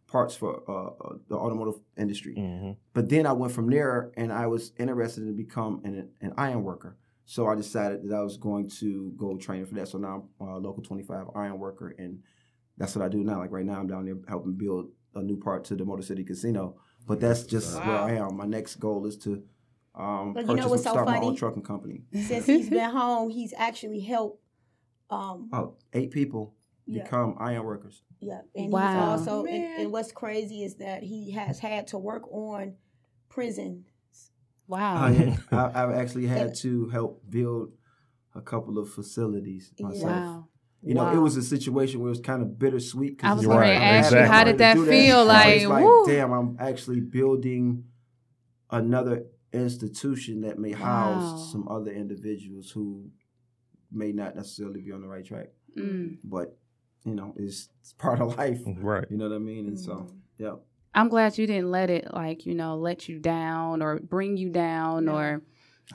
parts for uh, uh, the automotive industry. Mm-hmm. But then I went from there, and I was interested in become an, an iron worker. So I decided that I was going to go training for that. So now I'm a local 25 iron worker, and that's what I do now. Like right now, I'm down there helping build a new part to the Motor City Casino. But that's just where I am. My next goal is to um, But you know what's so start my own funny? trucking company. Since *laughs* he's been home, he's actually helped. Um, Oh, eight people Yeah. become iron workers. yeah, and Wow. he's also and, and what's crazy is that he has had to work on prison. Wow. Oh. *laughs* I, I've actually had to help build a couple of facilities myself. Wow. You know, it was a situation where it was kind of bittersweet. 'cause I was going going to to I'm ask you, how did that feel? So Like, like, damn, I'm actually building another institution that may house Wow. some other individuals who may not necessarily be on the right track. Mm. But, you know, it's, it's part of life. *laughs* Right. You know what I mean? And so, Mm-hmm. yeah. I'm glad you didn't let it like, you know, let you down or bring you down or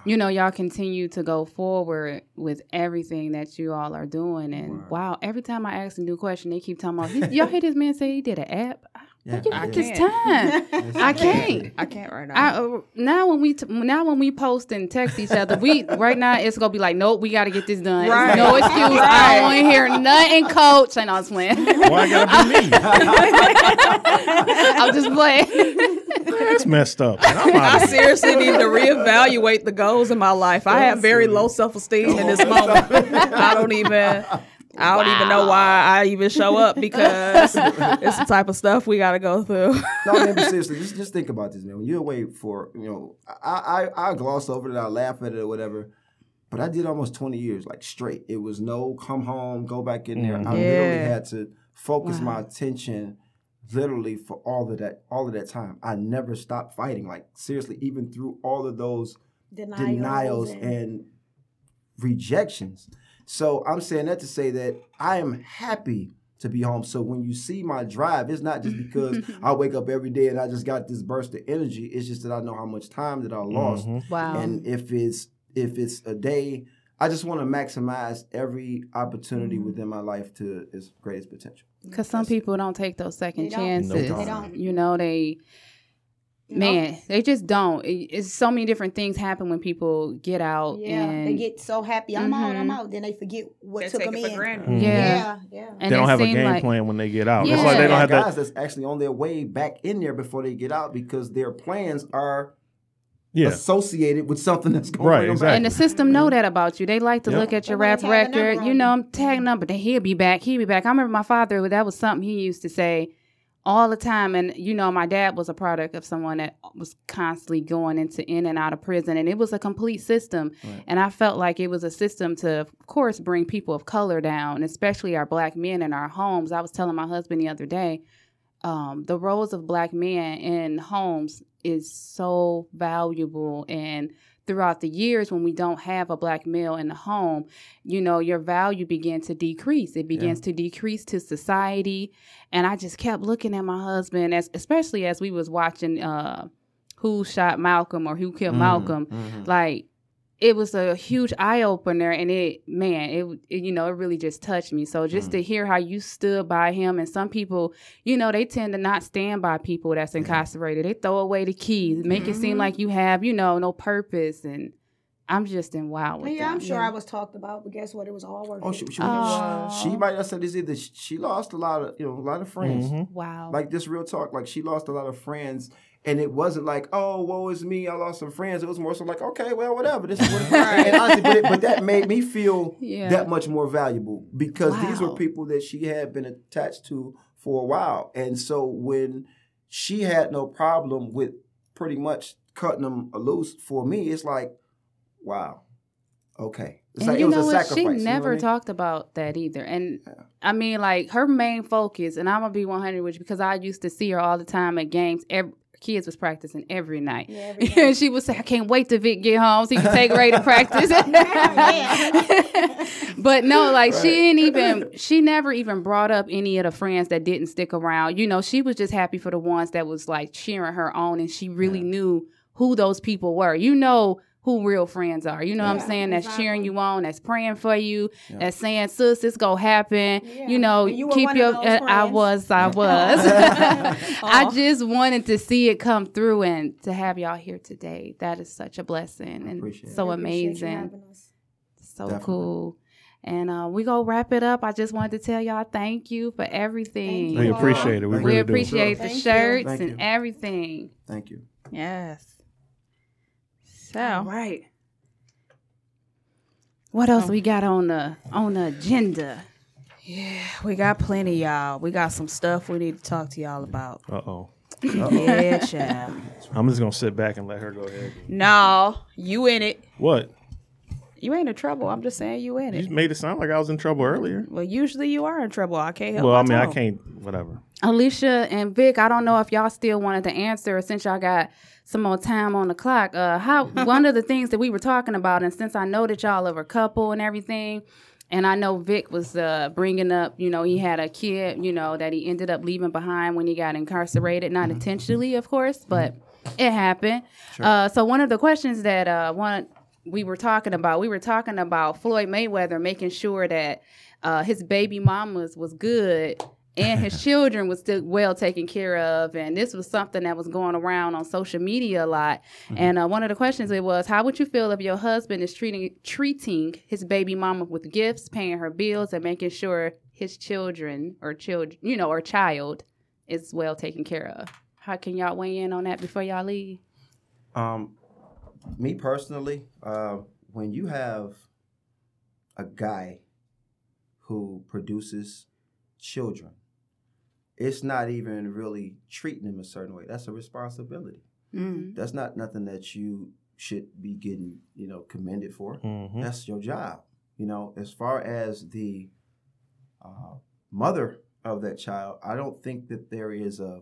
you know, y'all continue to go forward with everything that you all are doing. And Word. wow, every time I ask a new question, they keep talking about y'all hear this man say he did an app. Yeah, You I got this did. time. *laughs* Yes, I can't. I can't right now. I, uh, now when we t- now when we post and text each other, we right now it's gonna be like, nope, we got to get this done. Right. No excuse. I don't want to hear nothing, coach. I know I'm playing. Why gotta be me? *laughs* I'm just playing. that's messed up. Man, I'm I outta here. seriously need to reevaluate the goals in my life. I have very low self esteem in this *laughs* moment. I don't even. I don't even know why I even show up because *laughs* it's the type of stuff we got to go through. No, man, but *laughs* seriously, just just think about this, man. When you're away for, you know, I I, I gloss over it, I laugh at it or whatever. But I did almost 20 years, like straight. It was no come home, go back in there. Mm-hmm. I literally had to focus my attention literally for all of that, all of that time. I never stopped fighting. Like seriously, even through all of those Denials, denials and- and rejections. So I'm saying that to say that I am happy to be home. So when you see my drive, it's not just because *laughs* I wake up every day and I just got this burst of energy. It's just that I know how much time that I lost. Mm-hmm. Wow. And if it's if it's a day, I just want to maximize every opportunity mm-hmm. within my life to its greatest potential. Mm-hmm. Because some people don't take those second They don't. chances. No, they don't. You know, they, You know? man, they just don't. It- It's so many different things happen when people get out. Yeah, and, they get so happy. I'm out. I'm Mhm. out. Then they forget what They took take them it for in. granted. Mhm. Yeah. Yeah, yeah. And they don't have a game like- plan when they get out. Yeah. It's like they don't are have that. guys that's actually on their way back in there before they get out because their plans are Yeah. associated with something that's going Right, bring 'em back. exactly. And the system know that about you. They like to Yep. look at your They rap tag a number record. You you. know, I'm tag number. Then he'll be back. He'll be back. I remember my father. That was something he used to say all the time. And you know, my dad was a product of someone that was constantly going into in and out of prison, and it was a complete system. And I felt like it was a system to, of course, bring people of color down, especially our black men in our homes. I was telling my husband the other day, um, the roles of black men in homes is so valuable and throughout the years when we don't have a black male in the home you know your value begins to decrease. It begins to decrease to society. And i just kept looking at my husband as especially as we was watching uh who shot malcolm or who killed malcolm. like it was a huge eye opener and it man it, it you know it really just touched me so just to mm. hear how you stood by him and some people you know they tend to not stand by people that's mm-hmm. incarcerated they throw away the keys make it seem mm-hmm. like you have you know no purpose and i'm just in wow with Yeah, I'm them. sure I was talked about, but guess what? It was all worth Oh, it. she, she, Aw. Oh. she might have said this either. She lost a lot of, you know, a lot of friends. Mhm. wow Like this real talk, like she lost a lot of friends, and it wasn't like, oh, woe is me, I lost some friends. It was more so like, okay, well, *laughs* whatever. This is what it is. and honestly, but, it, but that made me feel Yeah. that much more valuable because these were people that she had been attached to for a while, and so when she had no problem with pretty much cutting them loose for me, it's like, wow, okay. It's and like you it was know a what? sacrifice. She you know what I never mean? talked about that either. And I mean, like her main focus, and I'm gonna be 100 with you because I used to see her all the time at games. Every, kids was practicing every night. Yeah, every *laughs* night. and she would say, "I can't wait till Vic get home so he can take Ray to practice." *laughs* *laughs* but no, like she didn't even. She never even brought up any of the friends that didn't stick around. You know, she was just happy for the ones that was like cheering her on, and she really knew who those people were. You know who real friends are. You know what I'm saying? That's cheering you on, that's praying for you, that's saying, "Sis, this gonna happen." Yeah. You know, you keep your. uh, I was, I was. *laughs* *laughs* I just wanted to see it come through and to have y'all here today. That is such a blessing and appreciate it. so amazing, so Definitely. cool. And uh, we go wrap it up. I just wanted to tell y'all thank you for everything. Thank We you. appreciate it. We Thank We really appreciate Thank the you. shirts Thank and everything. Thank you. Yes. So, All right. what else we got on the on the agenda? Yeah, we got plenty, y'all. We got some stuff we need to talk to y'all about. Uh oh. Yeah, child. *laughs* I'm just gonna sit back and let her go ahead. No, you in it. What? You ain't in trouble. I'm just saying you in it. You made it sound like I was in trouble earlier. Well, usually you are in trouble. I can't help. Well, I my mean, I can't. Whatever. Alicia and Vic, I don't know if y'all still wanted to answer since y'all got some more time on the clock. Uh, how *laughs* one of the things that we were talking about, and since I know that y'all are a couple and everything, and I know Vic was uh, bringing up, you know, he had a kid, you know, that he ended up leaving behind when he got incarcerated, not intentionally, of course, but it happened. Uh, so one of the questions that uh, one we were talking about, we were talking about Floyd Mayweather making sure that uh, his baby mamas was good and his *laughs* children was still well taken care of. And this was something that was going around on social media a lot. And uh, one of the questions it was, how would you feel if your husband is treating treating his baby mama with gifts, paying her bills, and making sure his children or children, you know, or child is well taken care of? How can y'all weigh in on that before y'all leave? Um, me personally, uh, when you have a guy who produces children, it's not even really treating them a certain way. That's a responsibility. Mm-hmm. That's not nothing that you should be getting, you know, commended for. Mhm. That's your job. You know, as far as the uh, mother of that child, I don't think that there is a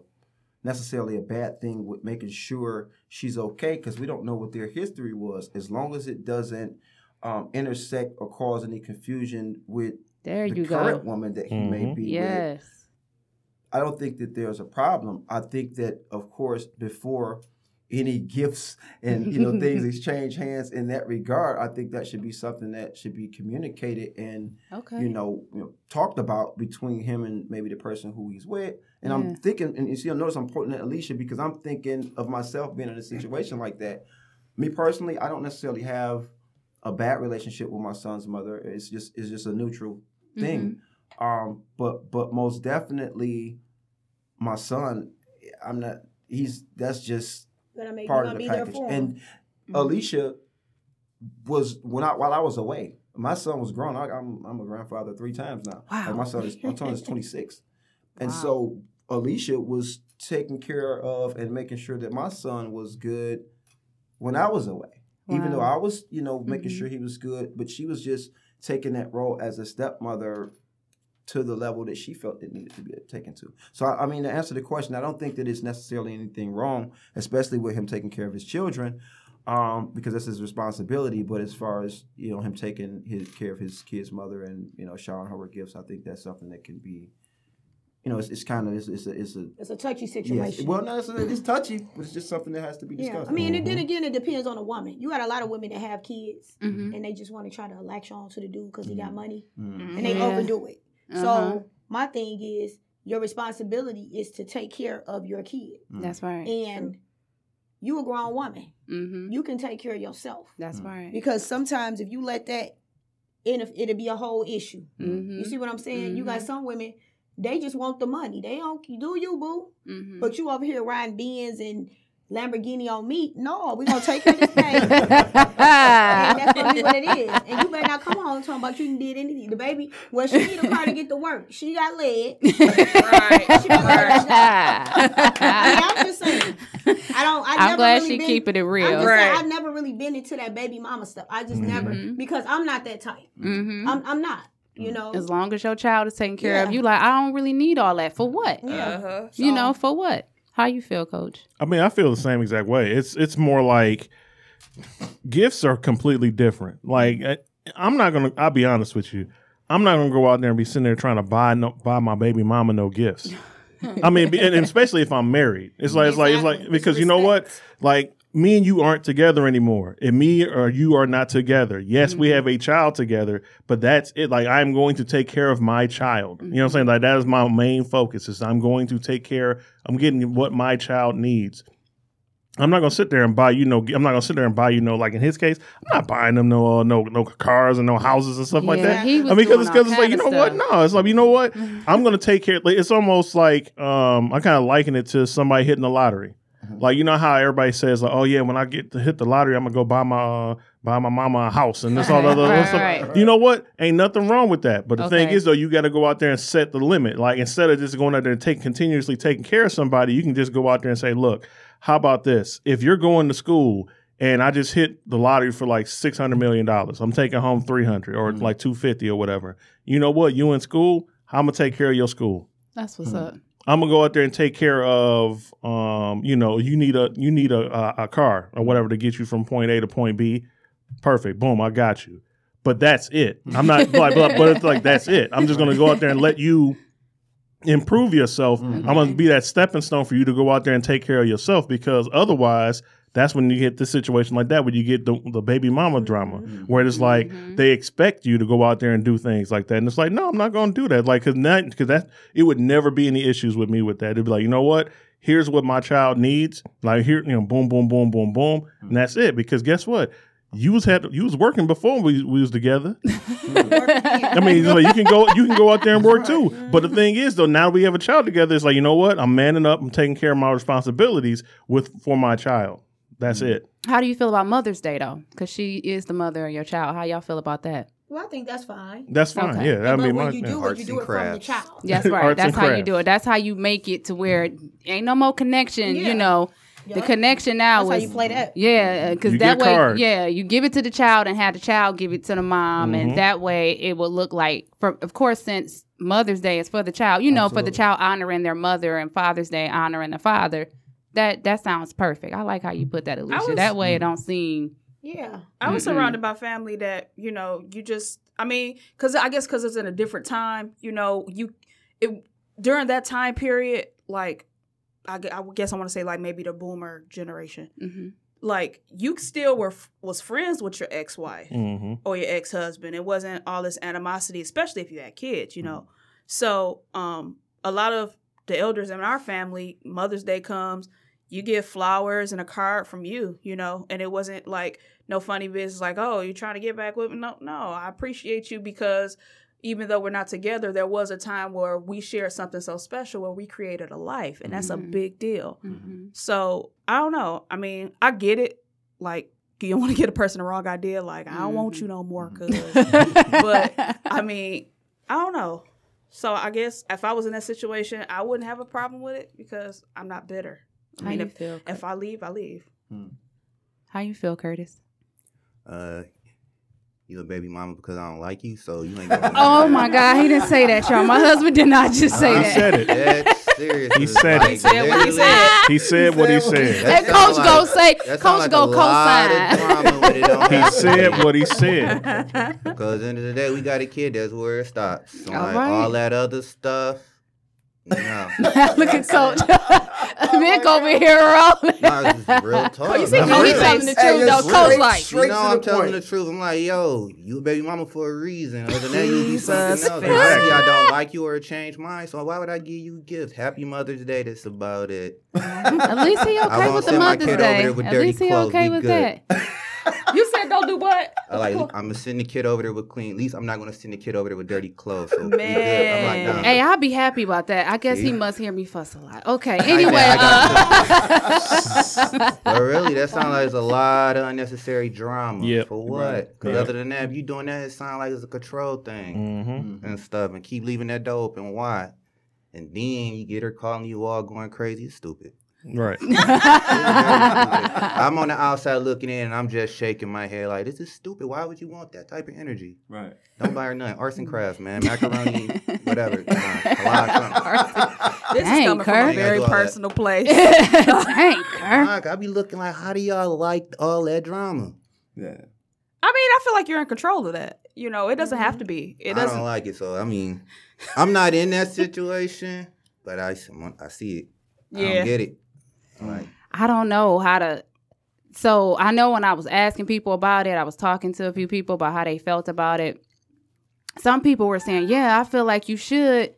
necessarily a bad thing with making sure she's okay because we don't know what their history was. As long as it doesn't um, intersect or cause any confusion with There the you current go. woman that he may Mhm. be with, Yes. I don't think that there's a problem. I think that, of course, before any gifts *laughs* and you know things *laughs* exchange hands in that regard, I think that should be something that should be communicated and Okay. you know, you know talked about between him and maybe the person who he's with. And Yeah. I'm thinking, and you see, I notice I'm pointing at Alicia because I'm thinking of myself being in a situation like that. Me personally, I don't necessarily have a bad relationship with my son's mother. It's just it's just a neutral thing. Mm-hmm. Um, but but most definitely, my son, I'm not. He's that's just Gonna make part of gonna the be there package. for him. And Alicia was when I while I was away. My son was grown. I, I'm I'm a grandfather three times now. Wow. Like my son is my son is *laughs* 26, and so Alicia was taking care of and making sure that my son was good when I was away. Even though I was, you know, making Mhm. sure he was good, but she was just taking that role as a stepmother to the level that she felt it needed to be taken to. So, I I mean, to answer the question, I don't think that it's necessarily anything wrong, especially with him taking care of his children, um, because that's his responsibility. But as far as you know, him taking his care of his kid's mother and you know showering her with gifts, I think that's something that can be, you know, it's, it's kind of it's, it's a it's a It's a touchy yes. situation. Well, no, it's, it's touchy, but it's just something that has to be yeah, discussed. I mean, and Mm-hmm. then again, it depends on the woman. You got a lot of women that have kids Mhm. and they just want to try to latch on to the dude because he got money Mm. and they Yeah. overdo it. Uh-huh. So my thing is, your responsibility is to take care of your kid, That's right. and you a grown woman. Mm-hmm. You can take care of yourself That's right. because sometimes if you let that in, it'll be a whole issue. Mm-hmm. You see what I'm saying? You got Mhm. some women, they just want the money. They don't do you, boo. Mm-hmm. But you over here riding Benz and Lamborghini on me. No, we gonna take care of this thing. *laughs* and that's gonna be what it is. And you better not come home talking about you didn't did anything. The baby, well, she need a car to get to work. She got lead. *laughs* right. She been learning I mean, I'm just saying. I don't. I I'm glad really she been, keeping it I'm real. just Right. saying, I've never really been into that baby mama stuff. I just never Mhm. because I'm not that type. Mm-hmm. I'm. I'm not. You know. As long as your child is taken care of, Yeah. you like, I don't really need all that. For what? yeah. Uh-huh. You know, for what? How you feel, coach? I mean, I feel the same exact way. It's it's more like gifts are completely different. Like I- I'm not gonna. I'll be honest with you. I'm not gonna go out there and be sitting there trying to buy no buy my baby mama no gifts. *laughs* I mean, and, and especially if I'm married, it's like it's like it's like because It's you know what, like me and you aren't together anymore, and me or you are not together. Yes, we have a child together, but that's it. Like I'm going to take care of my child. You know what I'm saying? Like that is my main focus. Is I'm going to take care. I'm getting what my child needs. I'm not gonna sit there and buy you no. I'm not gonna sit there and buy you no. Like in his case, I'm not buying them no uh, no no cars and no houses and stuff like that. I mean, because it's because it's like you know of what? No, it's like you know what? I'm gonna take care. Like, it's almost like um, I kind of liken it to somebody hitting the lottery. *laughs* Like you know how everybody says like, oh yeah, when I get to hit the lottery, I'm gonna go buy my uh, buy my mama a house and this all the other Right, stuff. right. You know what? Ain't nothing wrong with that. But the thing is though, you got to go out there and set the limit. Like instead of just going out there and take continuously taking care of somebody, you can just go out there and say, look, how about this? If you're going to school and I just hit the lottery for like six hundred million dollars, I'm taking home three hundred or like two fifty or whatever. You know what? You in school? I'm gonna take care of your school. That's what's up. I'm gonna go out there and take care of, um, you know, you need a you need a, a a car or whatever to get you from point A to point B. Perfect, boom, I got you. But that's it. I'm not *laughs* like, but, but it's like that's it. I'm just gonna go out there and let you improve yourself. I'm gonna be that stepping stone for you to go out there and take care of yourself because otherwise. That's when you get the situation like that, where you get the, the baby mama mm-hmm. drama, mm-hmm. where it's like mm-hmm. they expect you to go out there and do things like that, and it's like, no, I'm not going to do that, like, cause that, cause that, it would never be any issues with me with that. It'd be like, you know what? Here's what my child needs. Like here, you know, boom, boom, boom, boom, boom, and that's it. Because guess what? you was had you was working before we, we was together. *laughs* I mean, like, you can go you can go out there and work too. But the thing is, though, now we have a child together. It's like you know what? I'm manning up. I'm taking care of my responsibilities with for my child. That's it. How do you feel about Mother's Day though? Because she is the mother of your child. How y'all feel about that? Well, I think that's fine. That's fine. Okay. Yeah, I but mean, when my, you yeah. do it, you do and it from the child. *laughs* That's right. Arts That's and how you do it. That's how you make it to where ain't no more connection. Yeah. You know, the connection now That's how is you play that. Yeah, because that way, card. yeah, you give it to the child and have the child give it to the mom, Mhm. and that way it will look like. For of course, since Mother's Day is for the child, you know, for the child honoring their mother, and Father's Day honoring the father. That that sounds perfect. I like how you put that, Alicia. was- that way it don't seem. Yeah. I was Mm-mm. surrounded by family that you know you just I mean because I guess because it's in a different time you know you it during that time period like I, I guess I want to say like maybe the boomer generation hmm like you still were was friends with your ex wife Mhm. or your ex husband it wasn't all this animosity especially if you had kids you know so um a lot of the elders in our family Mother's Day comes you get flowers and a card from you, you know, and it wasn't like no funny business like, oh, you're trying to get back with me. No, no, I appreciate you because even though we're not together, there was a time where we shared something so special where we created a life, and that's a Mhm. big deal. hmm So I don't know. I mean, I get it. Like, you don't want to get a person the wrong idea. Like, I don't want you no more, cuz. but I *laughs* mean, I don't know. So I guess if I was in that situation, I wouldn't have a problem with it because I'm not bitter. I how mean, you if, feel? if I leave, I leave. How you feel, Curtis? Uh, you a baby mama because I don't like you, so you ain't Gonna *laughs* Oh my God, he didn't say that, y'all. My husband did not just say He that. said it. *laughs* That's serious. He It's said it. He said what he said. He said what he said. That And Coach sound go say, that sound Coach like go a lot co-sign. it He said what he said. Because at the end of the day, we got a kid. That's where it stops. So All like, right. all that other stuff. No, *laughs* Look at Coach. Vic over here rolling. *laughs* no, it's just real *laughs* talk. Oh, you see, man. Coach Real. telling the truth, you're though. Coach like, You know I'm telling point. the truth. I'm like, yo, you a baby mama for a reason. Other than that, you do Jesus *laughs* something else. Christ. Obviously, I don't like you or change mine. So why would I give you gifts? Happy Mother's Day. That's about it. At least he I okay with the Mother's Day. At least he clothes. okay with good. that. You said don't do what? I like. I'm gonna send the kid over there with clean. At least I'm not gonna send the kid over there with dirty clothes. So we good. I'm Man. like, nah. Hey, I'll be happy about that. I guess he must hear me fuss a lot. *laughs* Okay. I Anyway, got- uh, *laughs* But really, that sounds like it's a lot of unnecessary drama. Yeah. For what? Because Yeah. other than that, if you doing that, it sounds like it's a control thing hmm and stuff. And keep leaving that door open. Why? And then you get her calling you all going crazy. It's stupid. Right. It's very stupid. I'm on the outside looking in, and I'm just shaking my head like, "This is stupid. Why would you want that type of energy? Right. Don't buy her nothing. Arts and crafts, man. *laughs* Macaroni, whatever. Nah, a lot of. *laughs* This Dang, is coming from a very You gotta do all that. personal place. *laughs* dang, Kurt. Fuck, I be looking like, how do y'all like all that drama? Yeah. I mean, I feel like you're in control of that. You know, it doesn't have to be. It I doesn't. don't like it. So I mean, I'm not in that situation, but I I see it. I Yeah. don't get it. I don't know how to. So I know when I was asking people about it, I was talking to a few people about how they felt about it. Some people were saying, "Yeah, I feel like you should,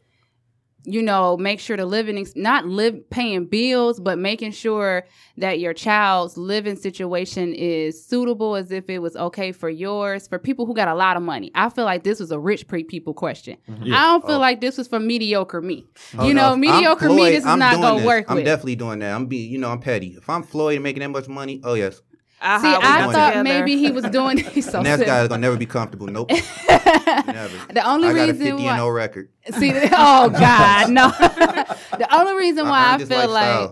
you know, make sure the living, ex- not live paying bills, but making sure that your child's living situation is suitable, as if it was okay for yours. For people who got a lot of money, I feel like this was a rich pre people question. Mm-hmm. Yeah. I don't feel Oh. like this was for mediocre me. oh, you no, know, if I'm mediocre me, this is I'm not gonna this. work I'm with. definitely doing that. I'm be, you know, I'm petty. If I'm Floyd and making that much money, oh yes, I See, I thought together. maybe he was *laughs* doing. He's so and that silly. guy's gonna never be comfortable. Nope, *laughs* never. The only I got a reason 50 and why, no record. see, oh *laughs* God, no. the only reason why I, earned this feel like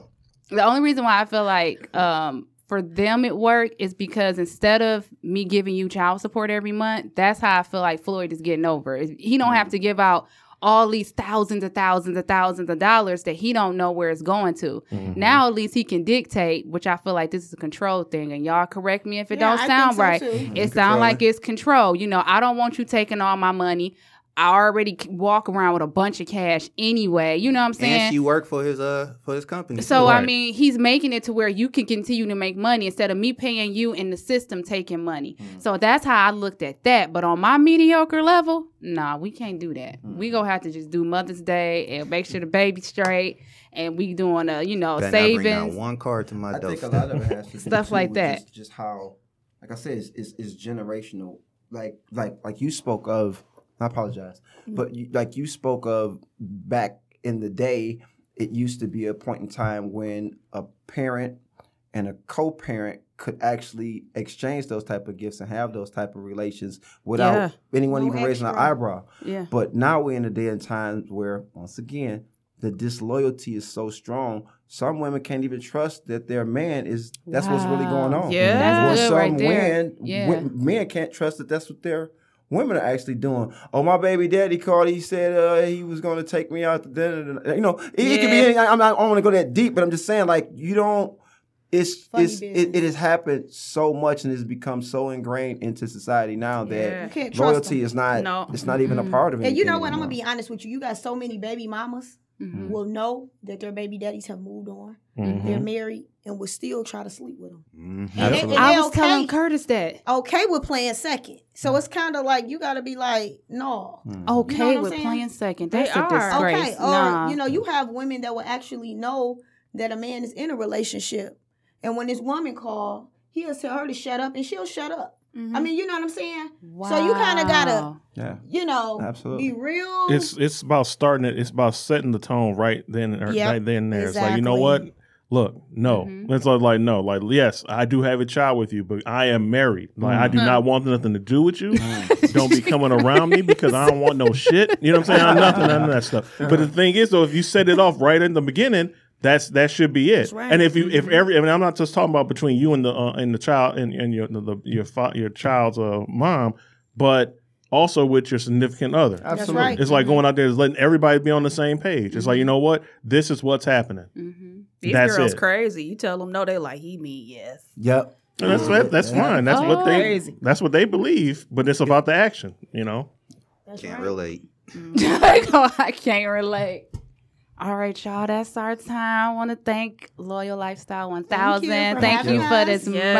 the only reason why I feel like um for them it work is because instead of me giving you child support every month, that's how I feel like Floyd is getting over. He don't have to give out all these thousands and thousands and thousands of dollars that he don't know where it's going to. Mm-hmm. Now at least he can dictate, which I feel like this is a control thing. And y'all correct me if it Yeah, don't I sound think so, right. too. It sound like it's control. You know, I don't want you taking all my money. I already walk around with a bunch of cash anyway. You know what I'm saying? And she worked for his uh for his company. So Right. I mean, he's making it to where you can continue to make money instead of me paying you and the system taking money. So that's how I looked at that. But on my mediocre level, nah, we can't do that. We gonna have to just do Mother's Day and make sure the baby's straight, and we doing a you know Better not bring out savings. one card to my I think a lot of it has to *laughs* Stuff like that. Just, just how like I said, it's, it's, it's generational. Like like like you spoke of. I apologize, mm-hmm. but you, like you spoke of back in the day, it used to be a point in time when a parent and a co-parent could actually exchange those type of gifts and have those type of relations without Yeah. anyone No even raising an eyebrow. Yeah. But now we're in a day and time where, once again, the disloyalty is so strong. Some women can't even trust that their man is. That's what's really going on. Yeah. That's good some right there. men, Yeah. men can't trust that that's what their women are actually doing. Oh, my baby daddy called. He said uh, he was going to take me out to dinner. You know, it, it could be. Yeah. Any, I'm not. I don't want to go that deep, but I'm just saying, like, you don't. It's Funny it's it, it has happened so much and it's become so ingrained into society now that Yeah. You loyalty them. is not. No. It's not even a part of it. And you know what? I'm gonna be honest with you. You got so many baby mamas Mhm. will know that their baby daddies have moved on. Mhm. They're married and will still try to sleep with them. Mhm. And, they, Absolutely. and I they was okay, telling Curtis that. okay with playing second. So it's kind of like you got to be like, no. Okay You know with saying? playing second. They a are. disgrace. Okay, or you know, you have women that will actually know that a man is in a relationship, and when this woman call, he'll tell her to shut up, and she'll shut up. I mm-hmm. mean, you know what I'm saying? So you kind of gotta, Yeah. you know, Absolutely. be real. It's it's about starting it. It's about setting the tone right then or Yep, right then and there. It's like you know what? Look, no. Mm-hmm. It's like, like no, like yes, I do have a child with you, but I am married. Like I do mm-hmm. not want nothing to do with you. Mm. don't be coming around me because I don't want no shit. You know what I'm saying? I'm *laughs* nothing, none of that stuff. But the thing is, though, if you set it off right in the beginning, that's that should be it. right. And if you if mm-hmm. every, I mean, I'm not just talking about between you and the uh, and the child and, and your the, your fa- your child's uh, mom, but also with your significant other. Absolutely. right. It's like mm-hmm. going out there, is letting everybody be on the same page. It's like you mm-hmm. know what, this is what's happening. These That's girls it. crazy. You tell them no, they like he mean yes. Yep. And that's that, that's fine. That's what they Crazy. that's what they believe. But it's about the action. You know. That's Can't right. relate. *laughs* I can't relate. All right, y'all. That's our time. I want to thank Loyal Lifestyle 1000. Thank you for Thank you for this Yes.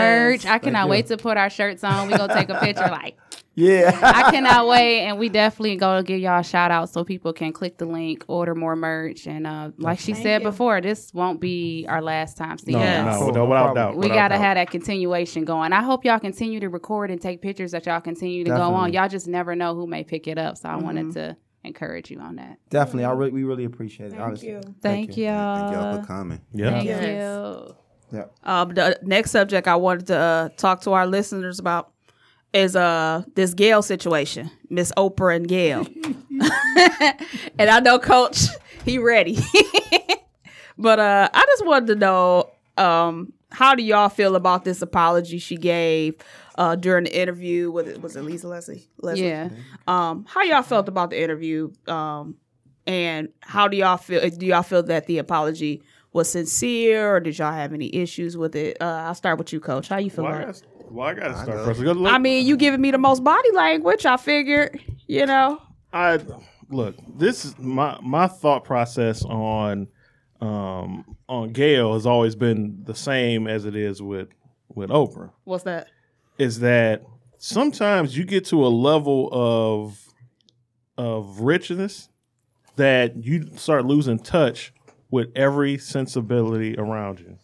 merch. I cannot wait to put our shirts on. We gonna take a picture. *laughs* Like Yeah. I cannot wait, and we definitely gonna give y'all a shout out so people can click the link, order more merch, and uh, like she Thank said you. before, this won't be our last time seeing No, y'all. Yes. no, no, no without doubt. We without gotta doubt. have that continuation going. I hope y'all continue to record and take pictures that y'all continue to go on. Y'all just never know who may pick it up, so I Mm-hmm. wanted to encourage you on that. Definitely. I really, we really appreciate it. Thank honestly. you. Thank, you. y'all. Thank y'all for coming. Yeah. Thank Yes. you. Um, the next subject I wanted to uh, talk to our listeners about is uh this Gayle situation, Miss Oprah and Gayle. *laughs* and I know Coach, he ready. *laughs* but uh, I just wanted to know um, how do y'all feel about this apology she gave uh, during the interview with it was it Lisa Leslie? Leslie? Yeah. Um, how y'all felt about the interview? Um, and how do y'all feel? Do y'all feel that the apology was sincere, or did y'all have any issues with it? Uh, I'll start with you, Coach. How you feel Well, I about it? gotta, well, I gotta start know. first. Look, I mean, you giving me the most body language. I figured, you know. I look. This is my my thought process on um on Gayle has always been the same as it is with with Oprah. What's that? Is that sometimes you get to a level of of richness that you start losing touch with every sensibility around you.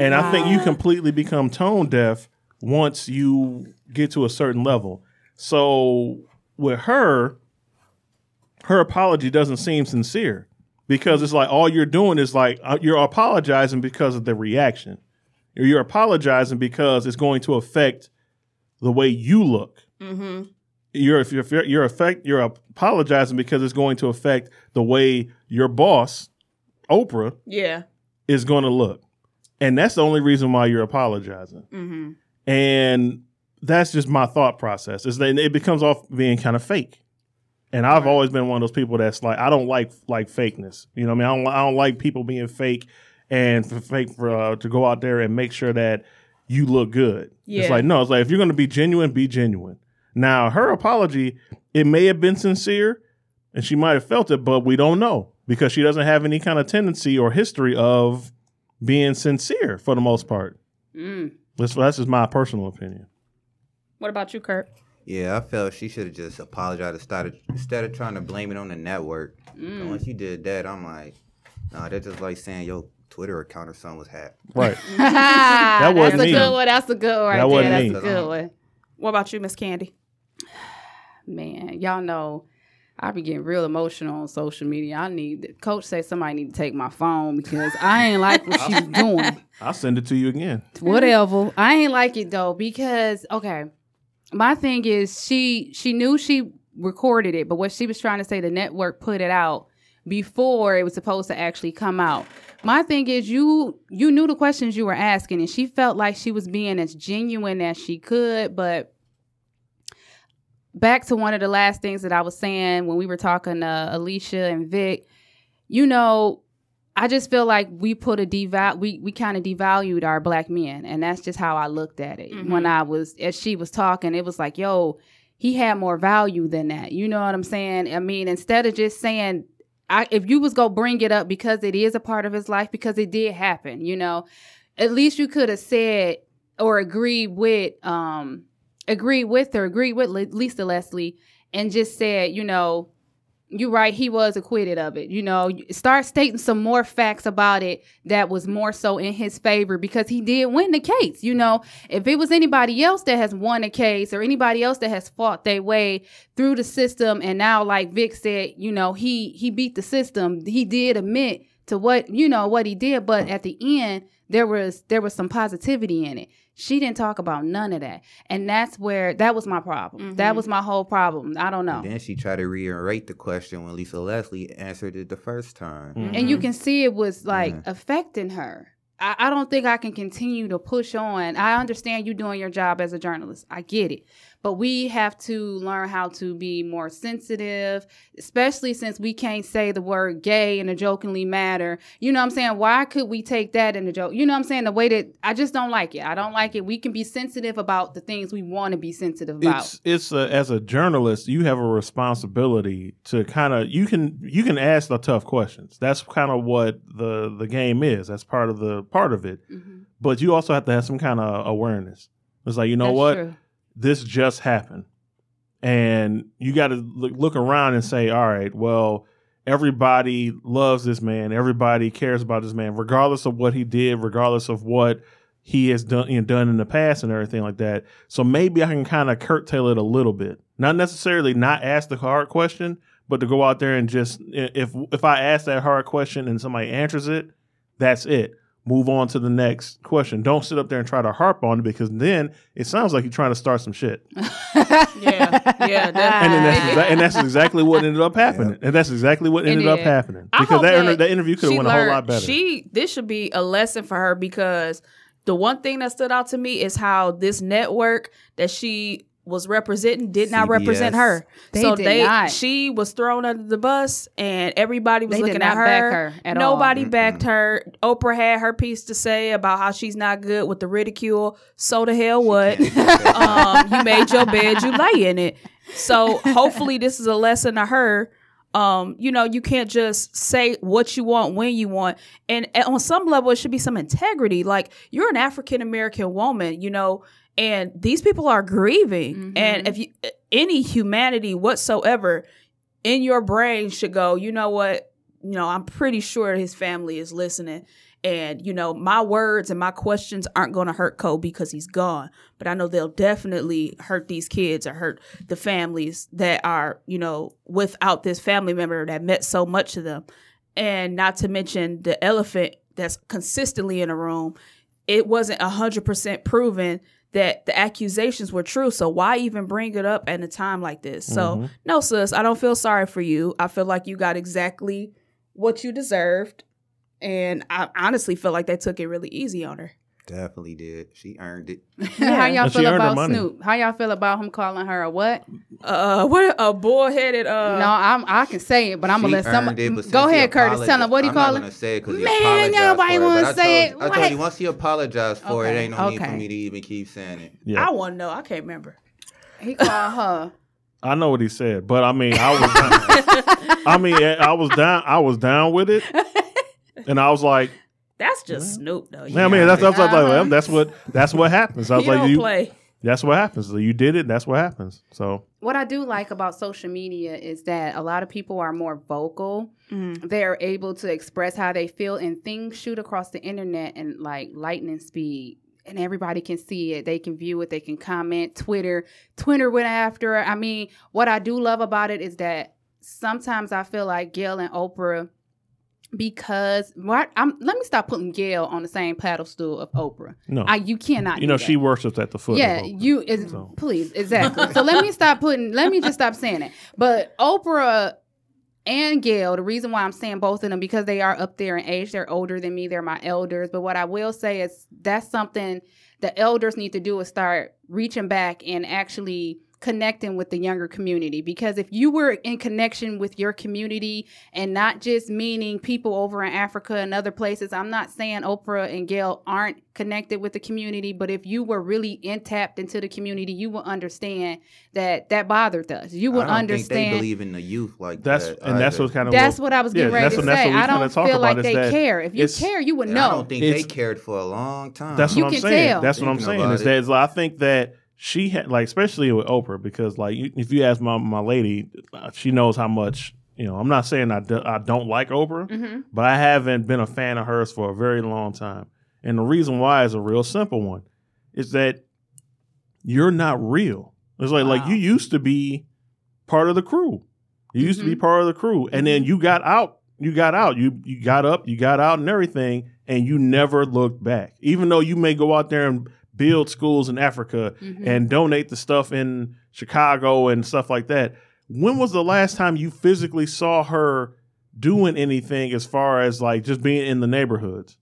And I think you completely become tone deaf once you get to a certain level. So with her, her apology doesn't seem sincere because it's like all you're doing is like uh, you're apologizing because of the reaction. You're apologizing because it's going to affect the way you look. Mm-hmm. You're if you're you're affect you're apologizing because it's going to affect the way your boss, Oprah, Yeah. is going to look. And that's the only reason why you're apologizing. Mm-hmm. And that's just my thought process. Is that it becomes off being kind of fake. And I've always been one of those people that's like I don't like like fakeness. You know what I mean? I don't, I don't like people being fake and for fake for uh, to go out there and make sure that you look good. Yeah. It's like no, it's like if you're going to be genuine, be genuine. Now, her apology, it may have been sincere and she might have felt it, but we don't know because she doesn't have any kind of tendency or history of being sincere for the most part. Mm. That's, that's just my personal opinion. What about you, Kurt? Yeah, I felt she should have just apologized started instead of trying to blame it on the network. And once you did that, I'm like, nah, that's just like saying your Twitter account or something was hacked. Right. *laughs* that wasn't That's a good one. That's a good one right That there. wasn't That's me. a good uh-huh. one. What about you, Miss Candy? *sighs* Man, y'all know I be getting real emotional on social media. I need coach say somebody need to take my phone because I ain't like what *laughs* she's doing. I'll send it to you again. Whatever. I ain't like it though because okay, my thing is she she knew she recorded it, but what she was trying to say, the network put it out before it was supposed to actually come out. My thing is you you knew the questions you were asking, and she felt like she was being as genuine as she could, but back to one of the last things that I was saying when we were talking to Alicia and Vic, you know, I just feel like we put a deval we we kind of devalued our black men, and that's just how I looked at it Mhm. when I was as she was talking. It was like, yo, he had more value than that. You know what I'm saying? I mean, instead of just saying, I if you was gonna bring it up because it is a part of his life because it did happen, you know, at least you could have said or agreed with um agreed with her, agreed with Le- Lisa Leslie, and just said, you know, you're right, he was acquitted of it. You know, start stating some more facts about it that was more so in his favor because he did win the case. You know, if it was anybody else that has won a case or anybody else that has fought their way through the system and now like Vic said, you know, he he beat the system. He did admit to what, you know, what he did, but at the end there was there was some positivity in it. She didn't talk about none of that. And that's where that was my problem. That was my whole problem. I don't know. And then she tried to reiterate the question when Lisa Leslie answered it the first time. Mm. and you can see it was like Mhm. affecting her. I, I don't think I can continue to push on. I understand you doing your job as a journalist. I get it. But we have to learn how to be more sensitive, especially since we can't say the word gay in a jokingly manner. You know what I'm saying? Why could we take that in a joke? You know what I'm saying? The way that I just don't like it. I don't like it. We can be sensitive about the things we want to be sensitive about. It's it's a, as a journalist, you have a responsibility to kind of you can you can ask the tough questions. That's kind of what the the game is. That's part of the part of it. Mhm. But you also have to have some kind of awareness. It's like you know That's what true. This just happened, and you got to look, look around and say, all right, well. Everybody loves this man. Everybody cares about this man, regardless of what he did, regardless of what he has done you know, done in the past and everything like that. So maybe I can kind of curtail it a little bit. Not necessarily not ask the hard question, but to go out there and just if if I ask that hard question and somebody answers it, that's it. Move on to the next question. Don't sit up there and try to harp on it because then it sounds like you're trying to start some shit. *laughs* Yeah, yeah, And then that's exa- and that's exactly what ended up happening. And that's exactly what ended up happening because that, that inter- that interview could have she went a whole lot better. She this should be a lesson for her because the one thing that stood out to me is how this network that she was representing did not represent her. They so did they not. she was thrown under the bus and everybody was They did looking not at her. back her at all. Nobody backed her. Oprah had her piece to say about how she's not good with the ridicule. So the hell what? *laughs* um, you made your bed, you lay in it. So hopefully this is a lesson to her. Um, you know, you can't just say what you want when you want. And, and on some level, it should be some integrity. Like you're an African American woman, you know, and these people are grieving. Mm-hmm. And if you any humanity whatsoever in your brain should go, you know what? You know, I'm pretty sure his family is listening. And, you know, my words and my questions aren't going to hurt Kobe because he's gone. But I know they'll definitely hurt these kids or hurt the families that are, you know, without this family member that meant so much to them. And not to mention the elephant that's consistently in a room. It wasn't 100% proven that the accusations were true. So why even bring it up at a time like this? So, mm-hmm. no, sis, I don't feel sorry for you. I feel like you got exactly what you deserved. And I honestly feel like they took it really easy on her. Definitely did. She earned it. *laughs* How y'all And she feel earned her about money. Snoop? How y'all feel about him calling her a what? Uh, what a bullheaded. Uh, no, I'm I can say it, but I'm She gonna let earned it, but since go he ahead, Curtis. Tell him what do you I'm call not it. gonna say it because he Man, apologized nobody for it. wanna but I say told, it. I told What? you once he apologized for it, Okay, ain't no need okay. for me to even keep saying it. yeah. I want to know. I can't remember. He called her. I know what he said, but I mean, I was, down, *laughs* I mean, I was down, I was down with it, *laughs* and I was like, That's just Snoop, though. I mean, that's that's, that's, Uh-huh. like, that's what that's what happens. *laughs* I was he like, don't you, play. that's what happens. So you did it. That's what happens. So what I do like about social media is that a lot of people are more vocal. They're able to express how they feel, and things shoot across the internet and like lightning speed. And everybody can see it. They can view it. They can comment. Twitter, Twitter went after. her. I mean, what I do love about it is that sometimes I feel like Gayle and Oprah, because what I'm. Let me stop putting Gayle on the same pedestal of Oprah. no, I, you cannot. you know she worships at the foot. Yeah, you is So. please exactly. so let me stop putting. Let me just stop saying it. But Oprah and Gayle, the reason why I'm saying both of them because they are up there in age. They're older than me. They're my elders. But what I will say is that's something the elders need to do is start reaching back and actually connecting with the younger community because if you were in connection with your community and not just meaning people over in Africa and other places I'm not saying Oprah and Gayle aren't connected with the community but if you were really in tapped into the community you will understand that that bothered us you would I don't think understand they believe in the youth like That's that. and that's either. what's kind of that's what I was getting yeah, ready that's to that's say I don't talk feel like they care if you care you would know I don't think they cared for a long time. That's You what I'm can saying. tell. That's what I'm saying. Is it. that is I think that she had like especially with Oprah because like you, if you ask my my lady, uh, she knows how much you know. I'm not saying I do, I don't like Oprah, Mhm. but I haven't been a fan of hers for a very long time. And the reason why is a real simple one. Is that you're not real. It's like like you used to be part of the crew. You used to be Mhm. part of the crew, and then you got out. You got out. You you got up. You got out and everything, and you never looked back. Even though you may go out there and build schools in Africa Mhm. and donate the stuff in Chicago and stuff like that. When was the last time you physically saw her doing anything as far as like just being in the neighborhoods?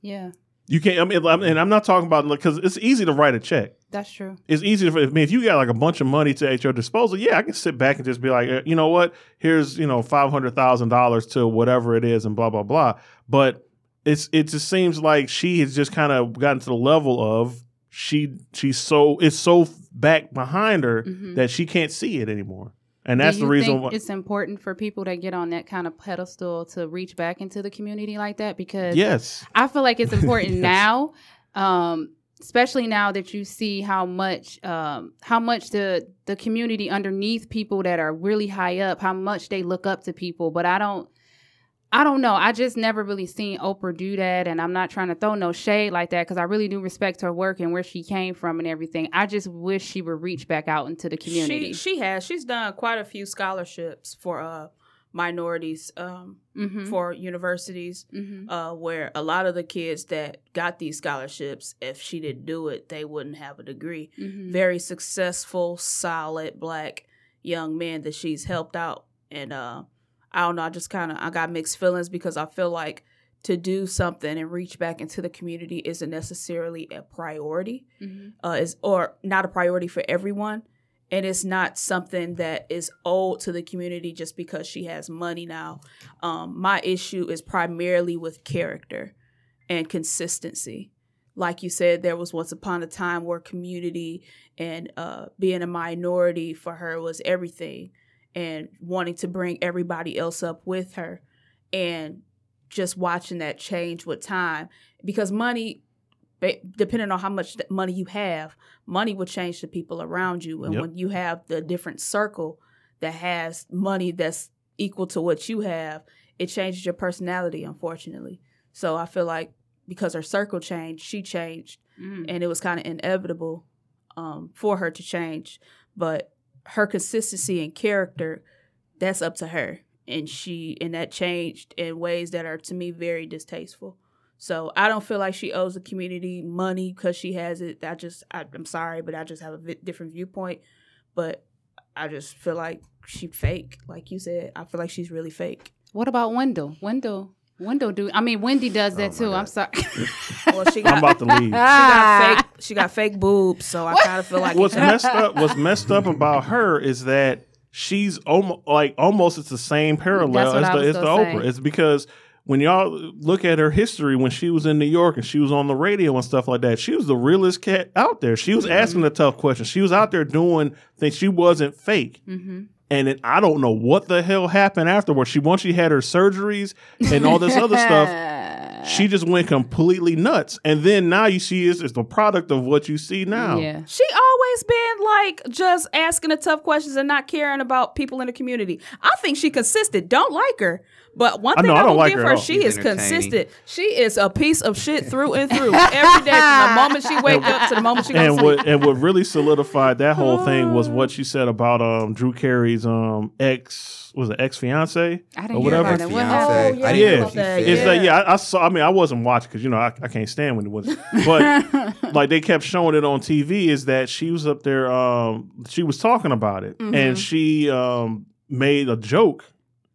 yeah You can't. I mean, I'm- and I'm not talking about because it's easy to write a check. that's true It's easy to. I mean, if you got like a bunch of money to at your disposal, yeah, I can sit back and just be like, you know what? Here's you know five hundred thousand dollars to whatever it is, and blah blah blah. But it's it just seems like she has just kind of gotten to the level of she she's so it's so back behind her Mhm. that she can't see it anymore, and that's the reason think why. it's important for people that get on that kind of pedestal to reach back into the community like that because Yes, I feel like it's important *laughs* Yes. now, um, especially now that you see how much um, how much the the community underneath people that are really high up, how much they look up to people. But I don't. I don't know. I just never really seen Oprah do that, and I'm not trying to throw no shade like that because I really do respect her work and where she came from and everything. I just wish she would reach back out into the community. She she has. She's done quite a few scholarships for uh minorities um Mhm. for universities Mhm. uh where a lot of the kids that got these scholarships if she didn't do it they wouldn't have a degree. Mhm. Very successful, solid black young men that she's helped out and uh I don't know, I just kind of I got mixed feelings because I feel like to do something and reach back into the community isn't necessarily a priority Mhm. uh, is or not a priority for everyone, and it's not something that is owed to the community just because she has money now. Um, my issue is primarily with character and consistency. Like you said, there was once upon a time where community and uh, being a minority for her was everything, and wanting to bring everybody else up with her, and just watching that change with time because money depending on how much money you have, money will change the people around you. And Yep. when you have the different circle that has money that's equal to what you have, it changes your personality, unfortunately. So I feel like because her circle changed, she changed, Mm. and it was kind of inevitable um, for her to change. But her consistency and character, that's up to her. And she and that changed in ways that are to me very distasteful. So I don't feel like she owes the community money because she has it. I just, I, I'm sorry, but I just have a different viewpoint. But I just feel like she fake, like you said. I feel like she's really fake. What about Wendell? Wendell, Wendell do. I mean, Wendy does that Oh, too. my I'm sorry. Well, she got, I'm about to leave. *laughs* she got fake, she got fake boobs. So I kind of feel like what's messed up *laughs* what's messed up about her is that she's almost like almost it's the same parallel as the, as the gonna Oprah. say. It's because when y'all look at her history when she was in New York and she was on the radio and stuff like that, she was the realest cat out there. She was asking the tough questions. She was out there doing things. She wasn't fake. hmm And then I don't know what the hell happened afterwards. She once she had her surgeries and all this other stuff. *laughs* she just went completely nuts. And then now you see is is the product of what you see now. Yeah. She always been like just asking the tough questions and not caring about people in the community. I think she consistent. Don't like her. But one I thing know, I, I don't will like give her her, she She's is consistent. She is a piece of shit through and through. Every day from the moment she *laughs* wake up to the moment she goes and to sleep. what and what really solidified that whole thing was what she said about um Drew Carey's um ex was it ex fiance I or didn't hear whatever. about Fiancé. I Oh, didn't yeah. know what she Yeah. like yeah, I, I saw. I mean, I wasn't watching because you know I, I can't stand when it was, but *laughs* like they kept showing it on TV. Is that she was up there? Um, she was talking about it, and she um made a joke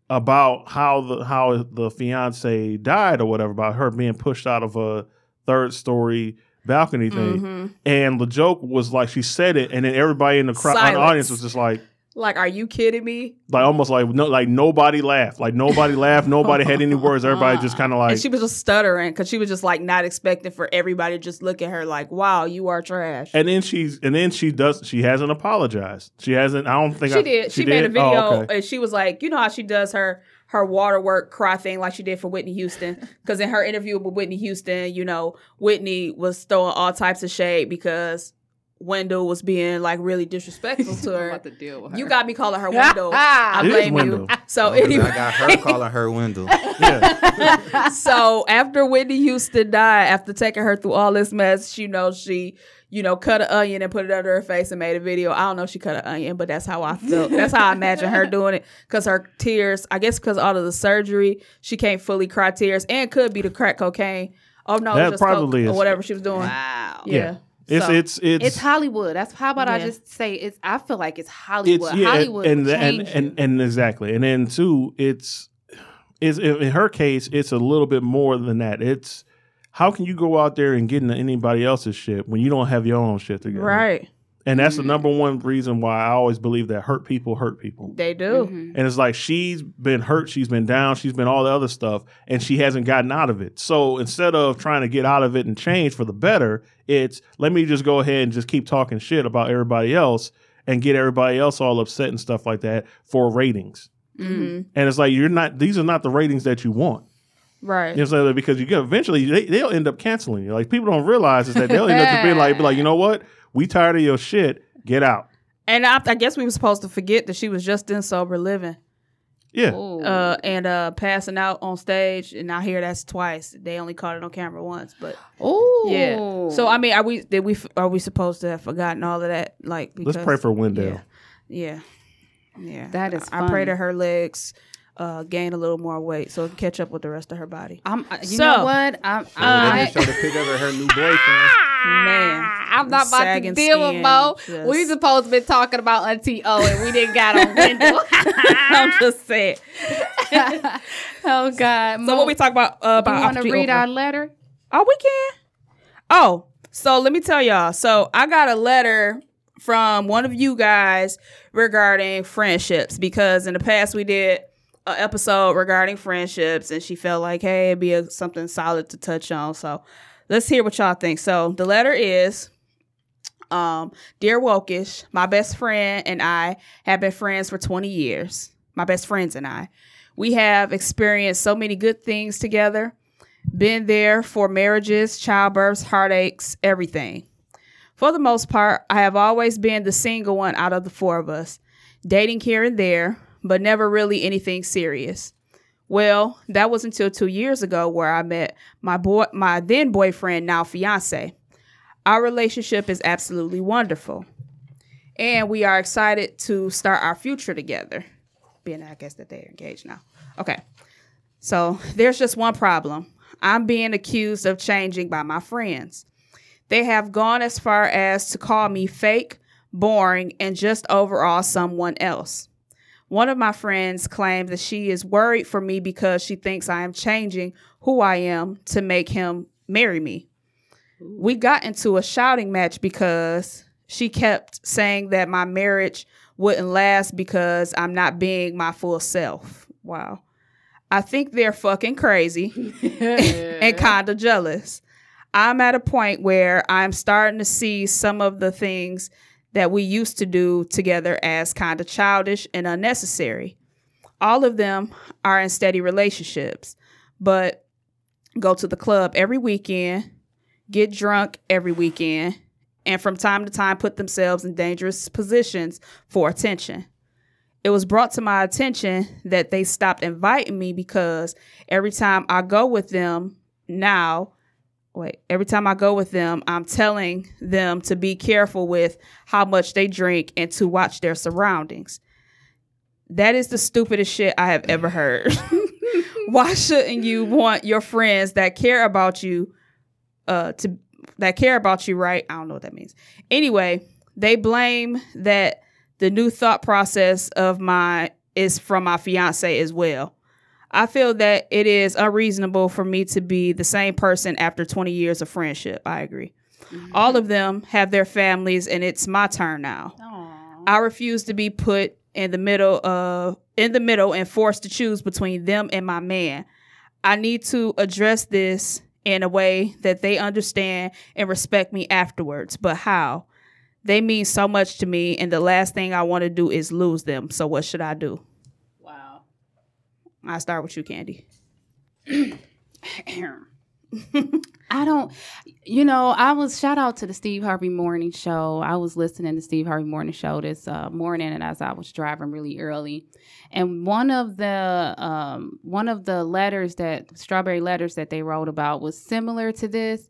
about how the how the fiance died or whatever about her being pushed out of a third story balcony thing, mm-hmm. and the joke was like she said it, and then everybody in the crowd, the audience was just like. Like, are you kidding me? Like almost like no, like nobody laughed. Like nobody laughed. Nobody had any words. Everybody just *laughs* ah. kind of like and she was just stuttering because she was just like not expecting for everybody to just look at her like, wow, you are trash. And then she's and then she does she hasn't apologized. She hasn't. I don't think she I, did. She, made a oh, video Oh, okay. and she was like, you know how she does her her waterwork cry thing like she did for Whitney Houston. *laughs* Because in her interview with Whitney Houston, you know, Whitney was throwing all types of shade because Wendell was being like really disrespectful *laughs* to I'm her. about to deal with her. You got me calling her *laughs* Wendell. I It is blame Wendell. you. So oh, Because anyway, I got her calling her Wendell. *laughs* Yeah. so after Whitney Houston died, after taking her through all this mess, you know, she, you know, cut an onion and put it under her face and made a video. I don't know if she cut an onion, but that's how I feel. that's how I imagine her doing it. Cause her tears, I guess because all of the surgery, she can't fully cry tears and could be the crack cocaine. Oh no, That just coke probably or is. whatever she was doing. Wow. Yeah. It's So- it's it's It's Hollywood. That's how about I just say it's. I feel like it's Hollywood. it's Hollywood. yeah, Hollywood and will and, and, and exactly, and then two, it's is in in her case, it's a little bit more than that. It's how can you go out there and get into anybody else's shit when you don't have your own shit together? Right. And that's the Mm-hmm. number one reason why I always believe that hurt people hurt people. They do. Mm-hmm. And it's like she's been hurt, she's been down, she's been all the other stuff, and she hasn't gotten out of it. So instead of trying to get out of it and change for the better, it's let me just go ahead and just keep talking shit about everybody else and get everybody else all upset and stuff like that for ratings. hmm And it's like you're not; these are not the ratings that you want. Right. You know, what because you get eventually they, they'll end up canceling you. Like people don't realize is that they'll end up being like, be like, you know what? We tired of your shit. Get out. And I, I guess we were supposed to forget that she was just in sober living. Yeah. Uh, and uh, passing out on stage, and I hear that's twice. They only caught it on camera once, but oh yeah. So I mean, are we did we are we supposed to have forgotten all of that? Like, because, Let's pray for Wendell. Yeah, yeah, yeah. That is I, I pray funny. that her legs uh, gain a little more weight so it can catch up with the rest of her body. I'm. I- You So, know what? I'm. they I, just showed a picture of her new boyfriend. Man, I'm not about to deal with Mo. just- We supposed to be talking about Auntie O, and we didn't got on window. *laughs* I'm just saying. *laughs* oh God. So what we talk about uh, Do about you want to read over? our letter? Oh, we can. Oh, so let me tell y'all. So I got a letter from one of you guys regarding friendships because in the past we did an episode regarding friendships and she felt like, hey, it'd be a, something solid to touch on. So let's hear what y'all think. So the letter is. Um, dear Wokeish, my best friend and I have been friends for 20 years. My best friends and I. We have experienced so many good things together been there for marriages, childbirths, heartaches, everything. For the most part, I have always been the single one out of the four of us, dating here and there, but never really anything serious. Well, that was until two years ago where I met my boy, my then boyfriend, now fiance. Our relationship is absolutely wonderful, and we are excited to start our future together. Being, I guess that they're engaged now. Okay, so there's just one problem. I'm being accused of changing by my friends. They have gone as far as to call me fake, boring, and just overall someone else. One of my friends claims that she is worried for me because she thinks I am changing who I am to make him marry me. We got into a shouting match because she kept saying that my marriage wouldn't last because I'm not being my full self. Wow. I think they're fucking crazy *laughs* and kind of jealous. I'm at a point where I'm starting to see some of the things that we used to do together as kind of childish and unnecessary. All of them are in steady relationships, but go to the club every weekend, get drunk every weekend, and from time to time put themselves in dangerous positions for attention. It was brought to my attention that they stopped inviting me because every time I go with them now, wait, every time I go with them, I'm telling them to be careful with how much they drink and to watch their surroundings. That is the stupidest shit I have ever heard. *laughs* Why shouldn't you want your friends that care about you uh to that care about you, right? I don't know what that means. Anyway, they blame that the new thought process of my is from my fiance as well. I feel that it is unreasonable for me to be the same person after 20 years of friendship. I agree. Mm-hmm. All of them have their families and it's my turn now. I refuse to be put in the middle of in the middle and forced to choose between them and my man. I need to address this in a way that they understand and respect me afterwards. But how? They mean so much to me and the last thing I want to do is lose them. So what should I do? I start with you, Candy. I don't, you know, I was shout out to the Steve Harvey Morning Show. I was listening to Steve Harvey Morning Show this uh, morning, and as I was driving really early, and one of the um, one of the letters that strawberry letters that they wrote about was similar to this.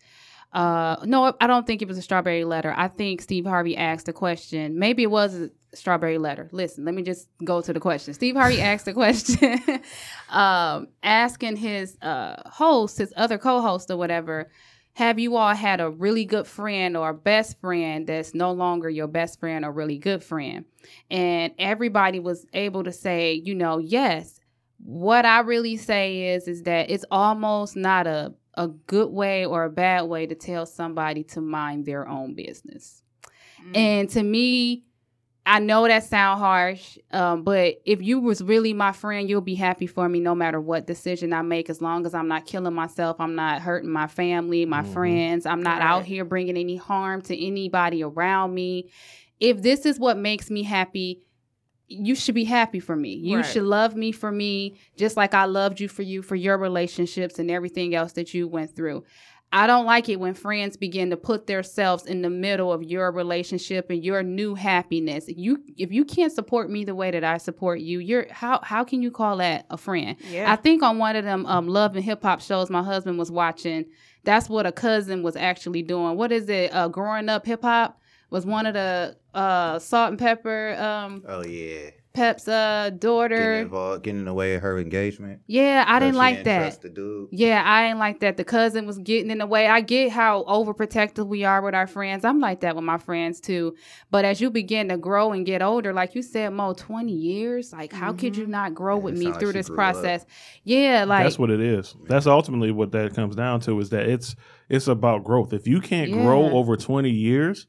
Uh, no, I don't think it was a strawberry letter. I think Steve Harvey asked a question. Maybe it was strawberry letter. Listen, let me just go to the question. Steve Harvey asked a question, *laughs* um, asking his uh, host, his other co-host or whatever, have you all had a really good friend or a best friend that's no longer your best friend or really good friend? And everybody was able to say, you know, yes. What I really say is, is that it's almost not a a good way or a bad way to tell somebody to mind their own business. And to me, I know that sound harsh, um, but if you was really my friend, you'll be happy for me no matter what decision I make. As long as I'm not killing myself, I'm not hurting my family, my friends. I'm not out here bringing any harm to anybody around me. If this is what makes me happy, you should be happy for me. You Right. should love me for me, just like I loved you for you for your relationships and everything else that you went through. I don't like it when friends begin to put themselves in the middle of your relationship and your new happiness. You if you can't support me the way that I support you, you're how how can you call that a friend? Yeah. I think on one of them um love and hip hop shows my husband was watching, that's what a cousin was actually doing. What is it? Uh growing up hip hop was one of the uh Salt-N-Pepa um Oh yeah, Pep's uh getting daughter. involved, getting in the way of her engagement. Yeah, I didn't she like that. Trust the dude. Yeah, I ain't like that. The cousin was getting in the way. I get how overprotective we are with our friends. I'm like that with my friends too. But as you begin to grow and get older, like you said, Mo, 20 years, like how could you not grow Yeah, with me sound like through this grew up. process? Yeah, like That's what it is. That's ultimately what that comes down to is that it's it's about growth. If you can't grow over 20 years,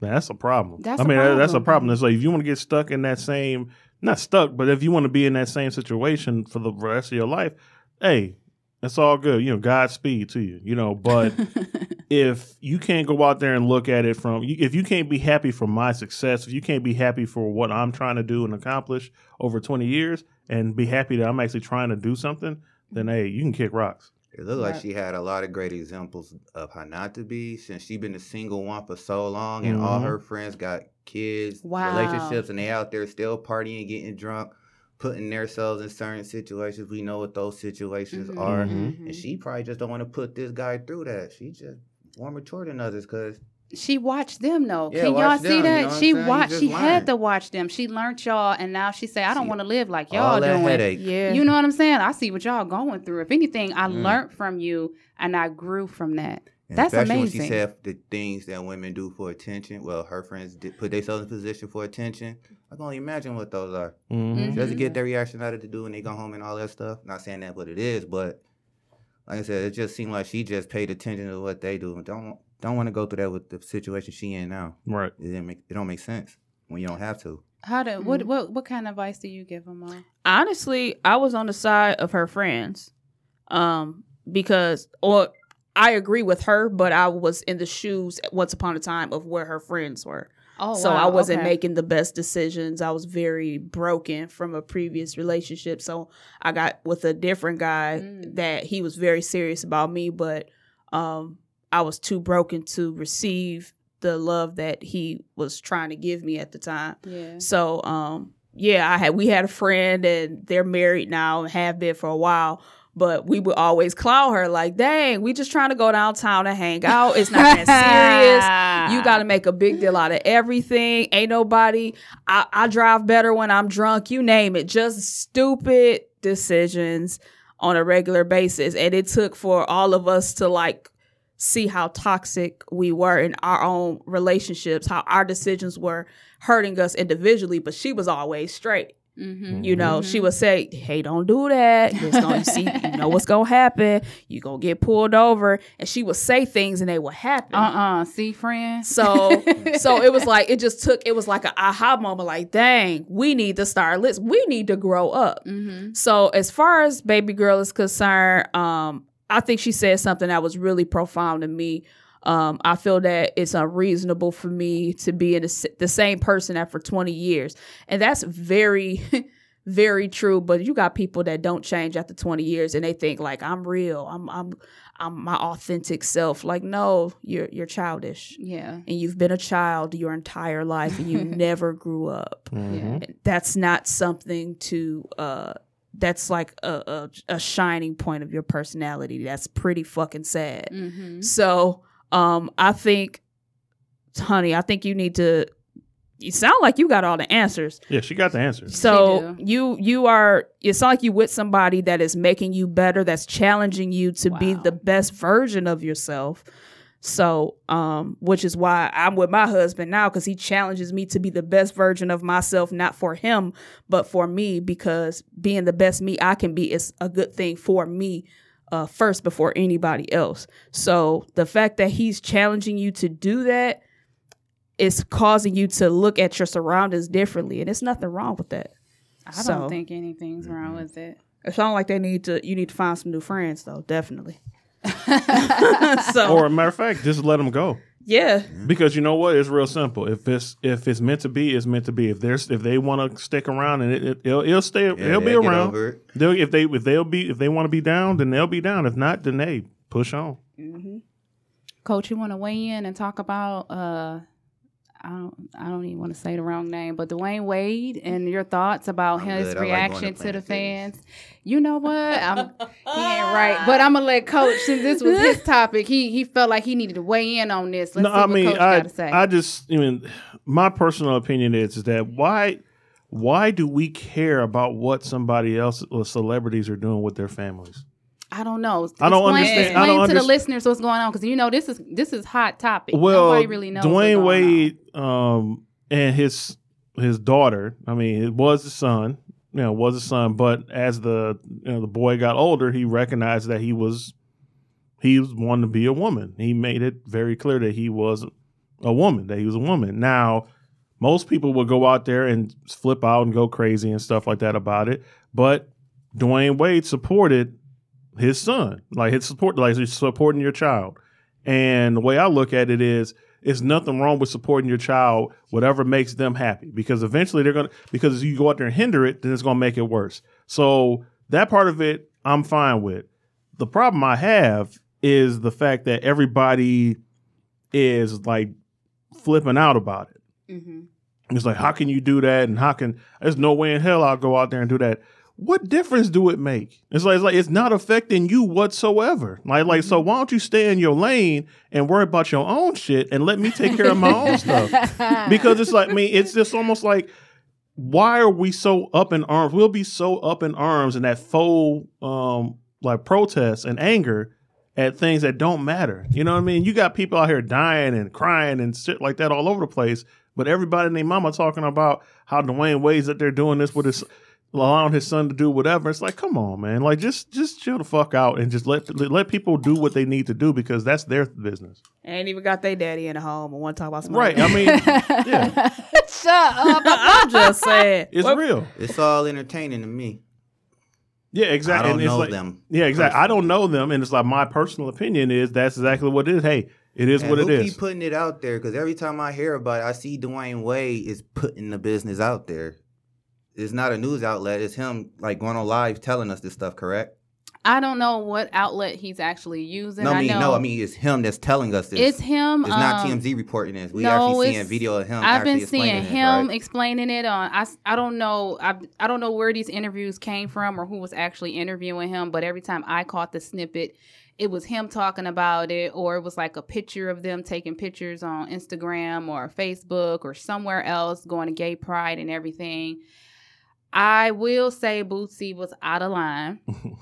that's a problem. That's I a mean, that- that's a problem. problem. It's like if you want to get stuck in that same not stuck, but if you want to be in that same situation for the rest of your life, hey, it's all good. You know, Godspeed to you. You know, but *laughs* if you can't go out there and look at it from if you can't be happy for my success if you can't be happy for what i'm trying to do and accomplish over 20 years and be happy that i'm actually trying to do something then hey you can kick rocks It looked like she had a lot of great examples of how not to be since she been a single one for so long and all Mhm. her friends got kids, Wow. relationships, and they out there still partying, getting drunk, putting themselves in certain situations. We know what those situations Mhm, are. Mhm. And she probably just don't want to put this guy through that. She just more mature than others because she watched them though. Yeah, Can y'all watch see them, you that? know she saying? Watched. just She had to watch them. She learned y'all, and now she say, "I don't want to live like y'all all that doing." headache. Yeah. You know what I'm saying? I see what y'all going through. If anything, I Mm. learned from you, and I grew from that. And That's especially amazing. when she said the things that women do for attention. Well, her friends did put themselves in position for attention. I can only imagine what those are. Mhm. Just to Mhm. get their reaction out of the dude when they go home and all that stuff. Not saying that but it is, but like I said, it just seemed like she just paid attention to what they do and don't don't want to go through that with the situation she in now. right It didn't make it don't make sense when you don't have to. How do Mm-hmm. what what what kind of advice do you give them? Mom? honestly, I was on the side of her friends, um, because or I agree with her, but I was in the shoes once upon a time of where her friends were. Oh, so I wasn't okay. making the best decisions. I was very broken from a previous relationship. So I got with a different guy Mm. that he was very serious about me, but um, I was too broken to receive the love that he was trying to give me at the time. Yeah. So um yeah, I had we had a friend and they're married now and have been for a while. But we would always clown her like, dang, we just trying to go downtown and hang out. It's not that serious. You *laughs* got to make a big deal out of everything. Ain't nobody. I, I drive better when I'm drunk. You name it. Just stupid decisions on a regular basis. And it took for all of us to like see how toxic we were in our own relationships, how our decisions were hurting us individually. But she was always straight. Mm-hmm. You know, she would say, "Hey, don't do that. Gonna *laughs* you see, you know what's gonna happen. You gonna get pulled over." And she would say things, and they would happen. Uh uh See, friend. So, *laughs* so it was like it just took. It was like an aha moment. Like, dang, we need to start. Let's. We need to grow up. Mm-hmm. So, as far as baby girl is concerned, um, I think she said something that was really profound to me. Um, I feel that it's unreasonable for me to be in the, the same person after 20 years. And that's very, *laughs* very true. But you got people that don't change after 20 years and they think like I'm real. I'm I'm I'm my authentic self. Like, no, you're you're childish. Yeah. And you've been a child your entire life and you *laughs* never grew up Yeah. that's not something to uh that's like a, a a shining point of your personality that's pretty fucking sad. Mm-hmm. so um i think honey i think you need to you sound like you got all the answers. Yeah, she got the answers. so you you are it's not like you with somebody that is making you better that's challenging you to be the best version of yourself so um which is why i'm with my husband now because he challenges me to be the best version of myself not for him but for me because being the best me i can be is a good thing for me uh, first before anybody else. So the fact that he's challenging you to do that is causing you to look at your surroundings differently and it's nothing wrong with that. I So- don't think anything's wrong with it. it sounds like they need to you need to find some new friends though definitely *laughs* so Or a matter of fact, just let them go. yeah Because you know what? It's real simple. If it's if it's meant to be, it's meant to be. If there's if they want to stick around and it, it will it'll stay, Yeah, it'll be around. They'll if they if they'll be if they want to be down, then they'll be down. If not, then they push on. Coach, you want to weigh in and talk about? uh I don't. I don't even want to say the wrong name, but Dwyane Wade and your thoughts about I'm his good. I like reaction to to the Planet Fitness. fans. You know what? I'm, *laughs* he ain't right, but I'm gonna let Coach since this was his topic. He he felt like he needed to weigh in on this. Let's no, see I what mean, Coach I got to say. I just I mean, my personal opinion is, is that why why do we care about what somebody else or celebrities are doing with their families? I don't know. I don't explain, understand- I Explain don't to the listeners what's going on because you know this is this is hot topic. Well, Nobody really knows. Dwyane Wade um, and his his daughter. I mean, it was a son. You know, was a son, but as the you know the boy got older, he recognized that he was he was wanting to be a woman. He made it very clear that he was a woman, that he was a woman. Now, most people would go out there and flip out and go crazy and stuff like that about it, but Dwyane Wade supported his son, like his support, like he's supporting your child. And the way I look at it is, it's nothing wrong with supporting your child, whatever makes them happy, because eventually they're gonna. Because if you go out there and hinder it, then it's gonna make it worse. So that part of it, I'm fine with. The problem I have is the fact that everybody is like flipping out about it. Mhm. It's like, how can you do that? And how can there's no way in hell I'll go out there and do that. What difference do it make? It's like it's like it's not affecting you whatsoever. Like like so why don't you stay in your lane and worry about your own shit and let me take care of my own *laughs* stuff? Because it's like I mean, it's just almost like why are we so up in arms? We'll be so up in arms in that faux um like protest and anger at things that don't matter. You know what I mean? You got people out here dying and crying and shit like that all over the place, but everybody and their mama talking about how Dwyane Wade's that they're doing this with his allowing his son to do whatever. It's like, come on, man. Like just just chill the fuck out and just let let people do what they need to do because that's their business. ain't even got their daddy in the home and want to talk about some Right. I mean, yeah. *laughs* Shut up. *laughs* i'm just saying It's What- real. It's all entertaining to me. Yeah, exactly. I don't and know like, them Yeah, exactly. I don't know them, and it's like my personal opinion is that's exactly what it is. Hey, It is And what it is. who is. keep putting it out there? Because every time I hear about it, I see Dwyane Wade is putting the business out there. It's not a news outlet. It's him like going on live telling us this stuff. Correct? I don't know what outlet he's actually using. no, I I mean know no. I mean it's him that's telling us this. it's him. It's not um, TMZ reporting this. We no, actually seeing video of him. I've been seeing it, him right? explaining it on. I, I don't know. I I don't know where these interviews came from or who was actually interviewing him. But every time I caught the snippet, it was him talking about it, or it was like a picture of them taking pictures on Instagram or Facebook or somewhere else, going to Gay Pride and everything. I will say Boosie was out of line. *laughs*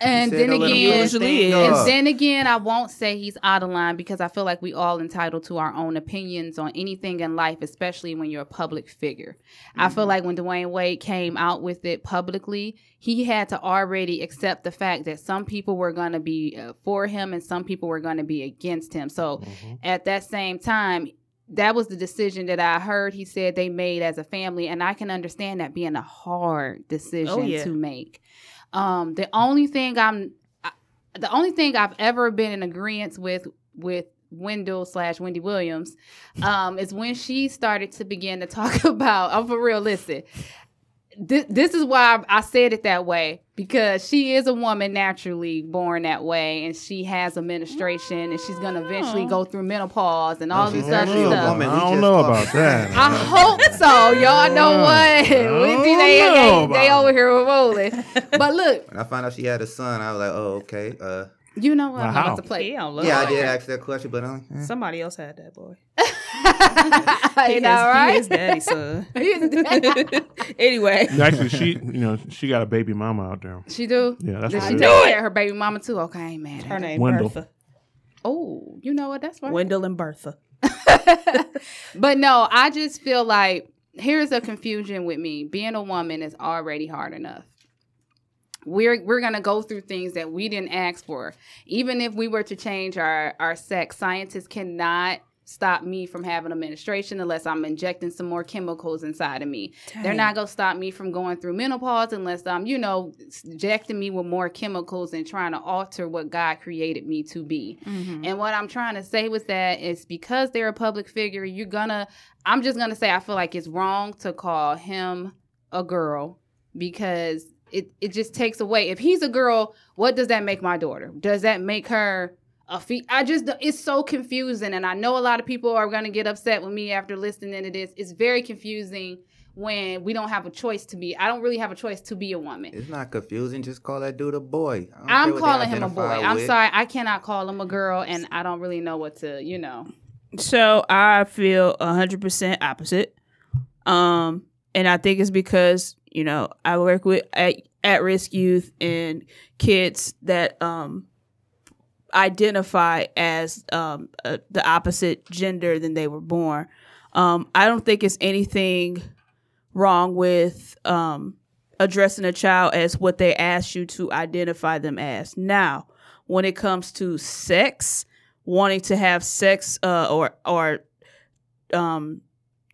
And then don't let him again, Usually and then again, I won't say he's out of line because I feel like we all entitled to our own opinions on anything in life, especially when you're a public figure. I feel like when Dwyane Wade came out with it publicly, he had to already accept the fact that some people were going to be uh, for him and some people were going to be against him. So at that same time, that was the decision that I heard he said they made as a family, and I can understand that being a hard decision Oh, yeah. to make. Um, the only thing I'm, I, the only thing I've ever been in agreement with with Wendell slash Wendy Williams, um, is when she started to begin to *laughs* talk about. I'm for real. Listen, this, this is why I said it that way because she is a woman naturally born that way, and she has a menstruation, and she's gonna eventually go through menopause and all No, this other stuff. woman. I don't know talked- about that. *laughs* I hope so. Y'all know what? *laughs* don't We- they, know they, they over here with rolling. But look, When I found out she had a son, I was like, oh okay. Uh, you know what? I'm Wow. about to play. He don't look yeah, I did ask that question, but um, eh. Somebody else had that boy. *laughs* you He know, is- right? He is daddy's son. *laughs* *laughs* Anyway, Actually, she you know she got a baby mama out there. She do. Yeah, that's Does what she it take care of her baby mama too? Okay, I ain't mad. her At her. name Wendell. Bertha. Oh, you know what? That's right. Wendell and Bertha. but no, I just feel like here's a confusion with me. Being a woman is already hard enough. We're we're gonna go through things that we didn't ask for. Even if we were to change our our sex, scientists cannot stop me from having menstruation unless I'm injecting some more chemicals inside of me. They're not gonna stop me from going through menopause unless I'm, you know, injecting me with more chemicals and trying to alter what God created me to be. Mm-hmm. And what I'm trying to say with that is because they're a public figure, you're gonna, I'm just gonna say, I feel like it's wrong to call him a girl because it, it just takes away. If he's a girl, what does that make my daughter? Does that make her a fee? I just, it's so confusing. And I know a lot of people are gonna get upset with me after listening to this. It's very confusing when we don't have a choice to be. I don't really have a choice to be a woman. it's not confusing. Just call that dude a boy. I don't care I'm calling him a boy. identify I'm sorry, I cannot call him a girl, and I don't really know what to, you know. So I feel hundred percent opposite. Um, and I think it's because you know I work with at, at risk youth and kids that um identify as um uh, the opposite gender than they were born. Um, I don't think it's anything wrong with um addressing a child as what they ask you to identify them as. Now, when it comes to sex, wanting to have sex uh, or or um,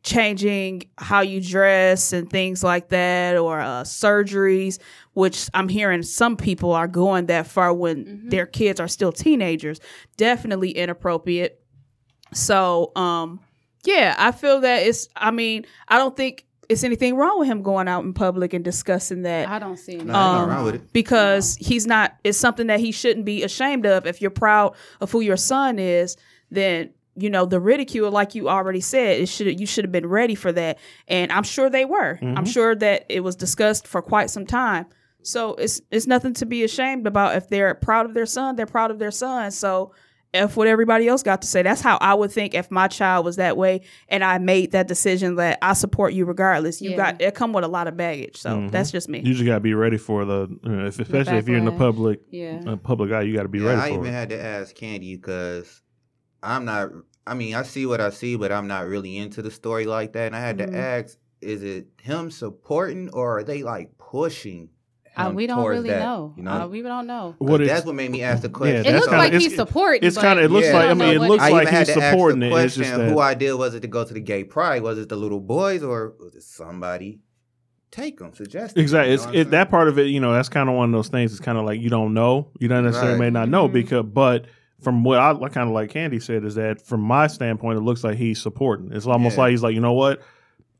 changing how you dress and things like that, or uh, surgeries, which I'm hearing some people are going that far when their kids are still teenagers. Definitely inappropriate. So, um, yeah, I feel that it's. I mean, I don't think it's anything wrong with him going out in public and discussing that I don't see any. Nah, ain't Um, nothing wrong with it. because he's not it's something that he shouldn't be ashamed of if you're proud of who your son is then you know the ridicule like you already said it should you should have been ready for that. And i'm sure they were. I'm sure that it was discussed for quite some time. So it's it's nothing to be ashamed about if they're proud of their son they're proud of their son. So if what everybody else got to say. That's how i would think if my child was that way and i made that decision that i support you regardless. You Yeah. got it come with a lot of baggage. So Mhm. that's just me. You just gotta be ready for the, you know, if, especially if you're in the public, Yeah. uh, public eye, you got to be Yeah, ready I for even it. had to ask Candy because I'm not. I mean, I see what I see, but I'm not really into the story like that. And I had Mhm. to ask: Is it him supporting, or are they like pushing? Uh, we don't really that, know. You know, Uh, we don't know. What is, that's what made me ask the question. Yeah, It looks kinda- like it's- he's supporting. it's kinda- it looks Yeah. like- I mean, it looks I like had he's to ask supporting the it. It's question: just that- Who idea was it to go to the gay pride? Was it the little boys, or was it somebody? Take them, suggest. 'em, Exactly. you know what it, that part of it. You know, that's kind of one of those things. It's kind of like you don't know. You don't necessarily Right. may not know Mhm. because, but from what I kind of like Candy said is that from my standpoint, it looks like he's supporting. It's almost Yeah. like he's like, you know what?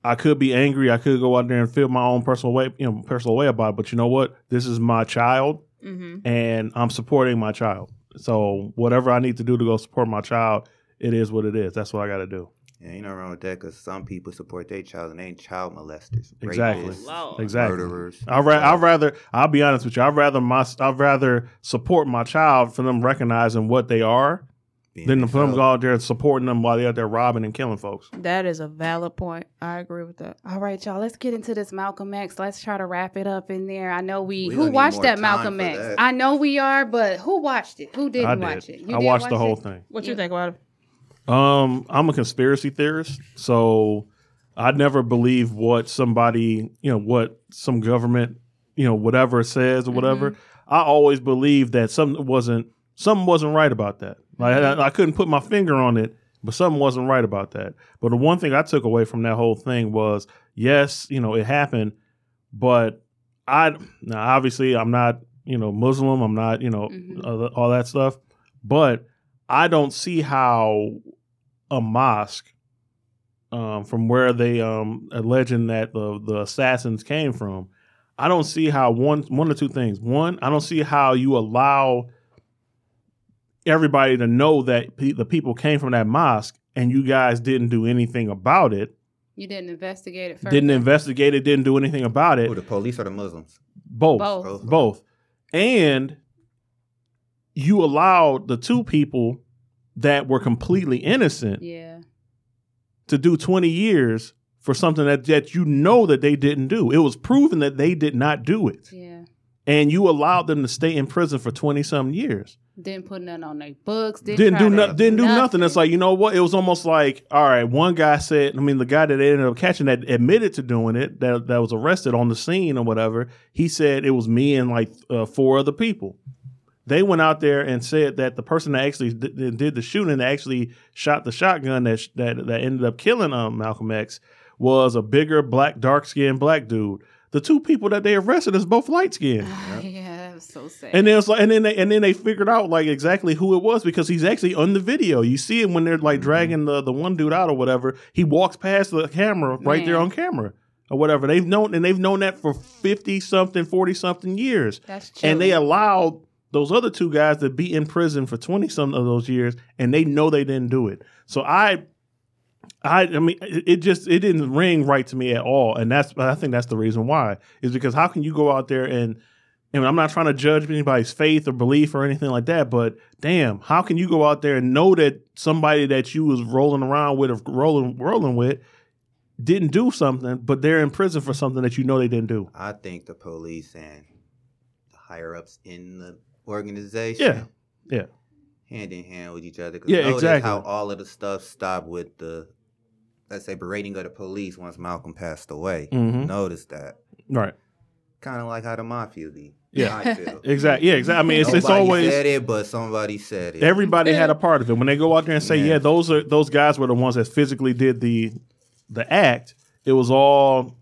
I could be angry. I could go out there and feel my own personal way, you know, personal way about it. But you know what? This is my child, Mm-hmm. and I'm supporting my child. So whatever I need to do to go support my child, it is what it is. That's what I got to do. Yeah, ain't no wrong with that because some people support their child and they ain't child molesters, Exactly. rapists, Exactly. murderers. I ra- I'd rather. I'll be honest with you. I'd rather my. I'd rather support my child for them recognizing what they are being than to put them go out there supporting them while they're out there robbing and killing folks. That is a valid point. I agree with that. All right, y'all. Let's get into this Malcolm X. Let's try to wrap it up in there. I know we, We who gonna need watched more that time Malcolm for X. that. I know we are, but who watched it? Who didn't I watch it? You I did watched watch the whole it? thing. What Yeah. you think about it? Um, I'm a conspiracy theorist, so I never believe what somebody, you know, what some government, you know, whatever says or whatever. I always believe that something wasn't something wasn't right about that. Like I, I couldn't put my finger on it, but something wasn't right about that. But the one thing I took away from that whole thing was, yes, you know, it happened, but I now obviously I'm not, you know, Muslim. I'm not, you know, Mhm. all, all that stuff, but I don't see how a mosque um, from where they um alleging that the the assassins came from. I don't see how one one or two things. One, I don't see how you allow everybody to know that pe- the people came from that mosque and you guys didn't do anything about it. You didn't investigate it first. Didn't investigate it, didn't do anything about it. Who, the police or the Muslims? Both. Both. Both. Both. And you allowed the two people that were completely innocent Yeah. to do 20 years for something that, that you know that they didn't do. It was proven that they did not do it. Yeah. And you allowed them to stay in prison for 20 some years. Didn't put nothing on their books. Didn't, Didn't do no, didn't do nothing. It's like, you know what? It was almost like, all right, one guy said, I mean, the guy that they ended up catching that admitted to doing it, that that was arrested on the scene or whatever, he said it was me and like uh, four other people. They went out there and said that the person that actually d- did the shooting, that actually shot the shotgun that sh- that that ended up killing um, Malcolm X, was a bigger black, dark skinned black dude. The two people that they arrested is both light skinned. *sighs* yeah, that was so sad. And then it's like, and then they and then they figured out like exactly who it was because he's actually on the video. You see him when they're like dragging the the one dude out or whatever. He walks past the camera right there on camera or whatever. They've known and they've known that for fifty something, forty something years, That's true. and they allowed those other two guys that be in prison for twenty some of those years, and they know they didn't do it. So I. I, I mean, it it just it didn't ring right to me at all, and that's I think that's the reason why is because how can you go out there and and I'm not trying to judge anybody's faith or belief or anything like that, but damn, how can you go out there and know that somebody that you was rolling around with or rolling rolling with didn't do something, but they're in prison for something that you know they didn't do? I think the police and the higher ups in the organization, Yeah, yeah. hand in hand with each other. Yeah, exactly. How all of the stuff stopped with the, let's say, berating of the police once Malcolm passed away. Mhm. Notice that. Right. Kind of like how the mafia be. Yeah. *laughs* Exactly. Yeah, exactly. I mean, it's, it's always said it, but somebody said it. everybody had a part of it. When they go out there and say, Yeah. "Yeah, those are those guys were the ones that physically did the the act," it was all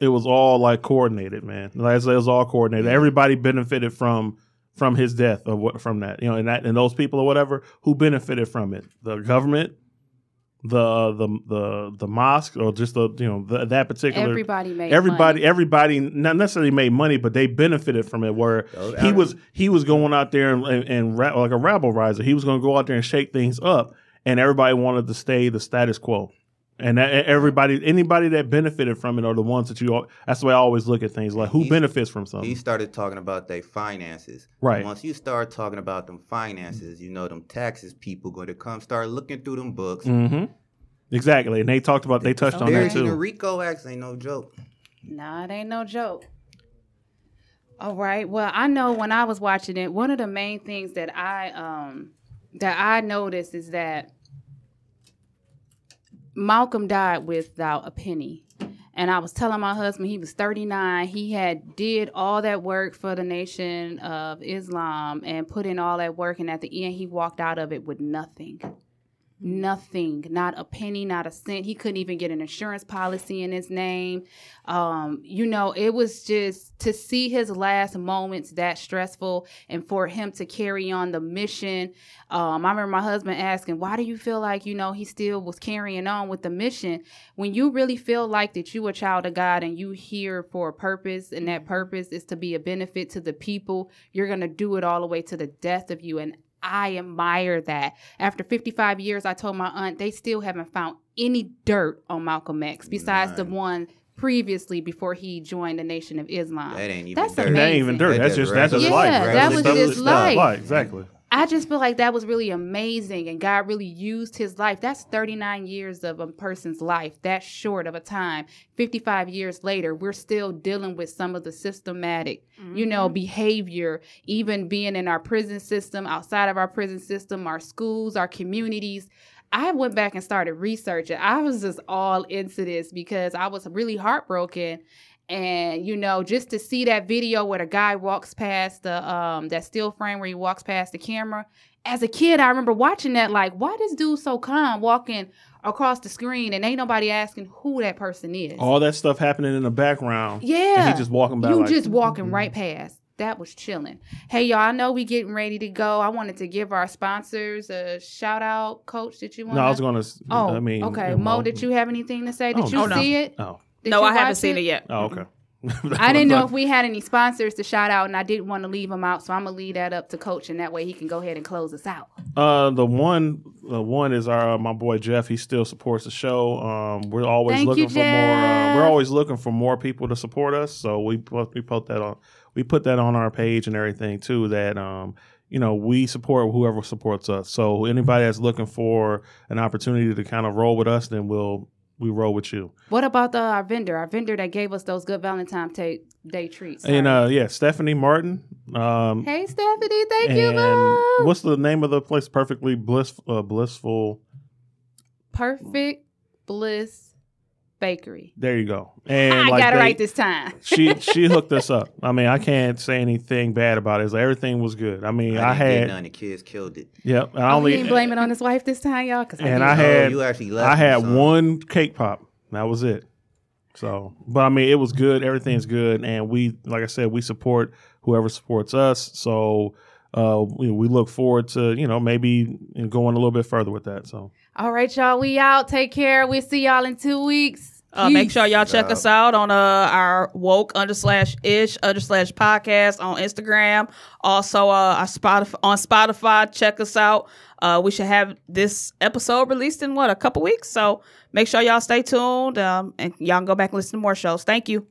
it was all like coordinated, man. Like it was all coordinated. Everybody benefited from from his death or what from that, you know, and that and those people or whatever who benefited from it, the government, the the the the mosque, or just the you know the, that particular Everybody made everybody money. everybody not necessarily made money but they benefited from it where oh, Those he was he was going out there and, and, and ra- like a rabble riser. He was going to go out there and shake things up and everybody wanted to stay the status quo and that, everybody anybody that benefited from it are the ones that you al- that's the way i always look at things like who He's- benefits from something He started talking about their finances. Right. Once you start talking about them finances, you know them taxes people going to come start looking through them books. hmm exactly and they talked about they touched on that Conspiracy to too RICO acts ain't no joke. Nah, it ain't no joke. All right. Well, I know when I was watching it, one of the main things that I um that I noticed is that Malcolm died without a penny. And I was telling my husband he was 39. He had did all that work for the nation of Islam and put in all that work and at the end he walked out of it with nothing. Nothing, not a penny, not a cent. He couldn't even get an insurance policy in his name. Um, you know, it was just to see his last moments that stressful and for him to carry on the mission. Um, I remember my husband asking, Why do you feel like, you know, he still was carrying on with the mission? When you really feel like that you a child of God and you here for a purpose, and that purpose is to be a benefit to the people, you're gonna do it all the way to the death of you. And I admire that. After 55 years, I told my aunt they still haven't found any dirt on Malcolm X besides the one previously before he joined the Nation of Islam. That ain't even That's dirt. amazing. That ain't even dirt. That That's just just that's his regular- life. Yeah, That's that was that's his his life. Exactly. I just feel like that was really amazing and God really used his life. That's 39 years of a person's life. That short of a time. 55 years later, we're still dealing with some of the systematic, you know, mm-hmm. behavior, even being in our prison system, outside of our prison system, our schools, our communities. I went back and started researching. I was just all into this because I was really heartbroken and you know just to see that video where the guy walks past the um that still frame where he walks past the camera as a kid i remember watching that like why this dude so calm walking across the screen and ain't nobody asking who that person is All that stuff happening in the background. yeah And he just walking by you like, just walking right past that was chilling hey y'all i know we getting ready to go i wanted to give our sponsors a shout out coach did you want to? No, I was gonna. oh I mean, okay mo did you have anything to say did Oh, you no. see it Oh, Did no, I haven't seen it yet. oh, okay. *laughs* I didn't know if we had any sponsors to shout out, and I didn't want to leave them out, so I'm gonna leave that up to Coach, and that way he can go ahead and close us out. Uh, the one, the one is our my boy Jeff. He still supports the show. Um, we're always Thank looking you, for more. Uh, we're always looking for more people to support us. So we put we put that on. We put that on our page and everything too. That um, you know, we support whoever supports us. So anybody that's looking for an opportunity to kind of roll with us, then we'll we roll with you. What about the, our vendor, our vendor that gave us those good Valentine ta- Day treats? And uh, yeah, Stephanie Martin. Um, hey Stephanie, thank you, what's the name of the place? Perfectly bliss, uh, blissful. Perfect Bliss Bakery. There you go. And I like got it right this time. *laughs* she she hooked us up. I mean, I can't say anything bad about it. It's like everything was good. I mean, I, I, had none. The kids killed it. yep. I Oh, only he ain't blame it on his wife this time, y'all. Cause and I, I had Oh, you actually left I me had some. one cake pop. That was it. So, but I mean, it was good. Everything's good, and we, like I said, we support whoever supports us. So, uh, we, we look forward to you know maybe going a little bit further with that. So, All right, y'all. We out. Take care. We'll see y'all in two weeks. Uh, make sure y'all check us out on uh, our woke under slash ish under slash podcast on Instagram. Also, uh, our Spotify on Spotify. Check us out. Uh, we should have this episode released in what a couple weeks. So make sure y'all stay tuned. Um, and y'all can go back and listen to more shows. Thank you.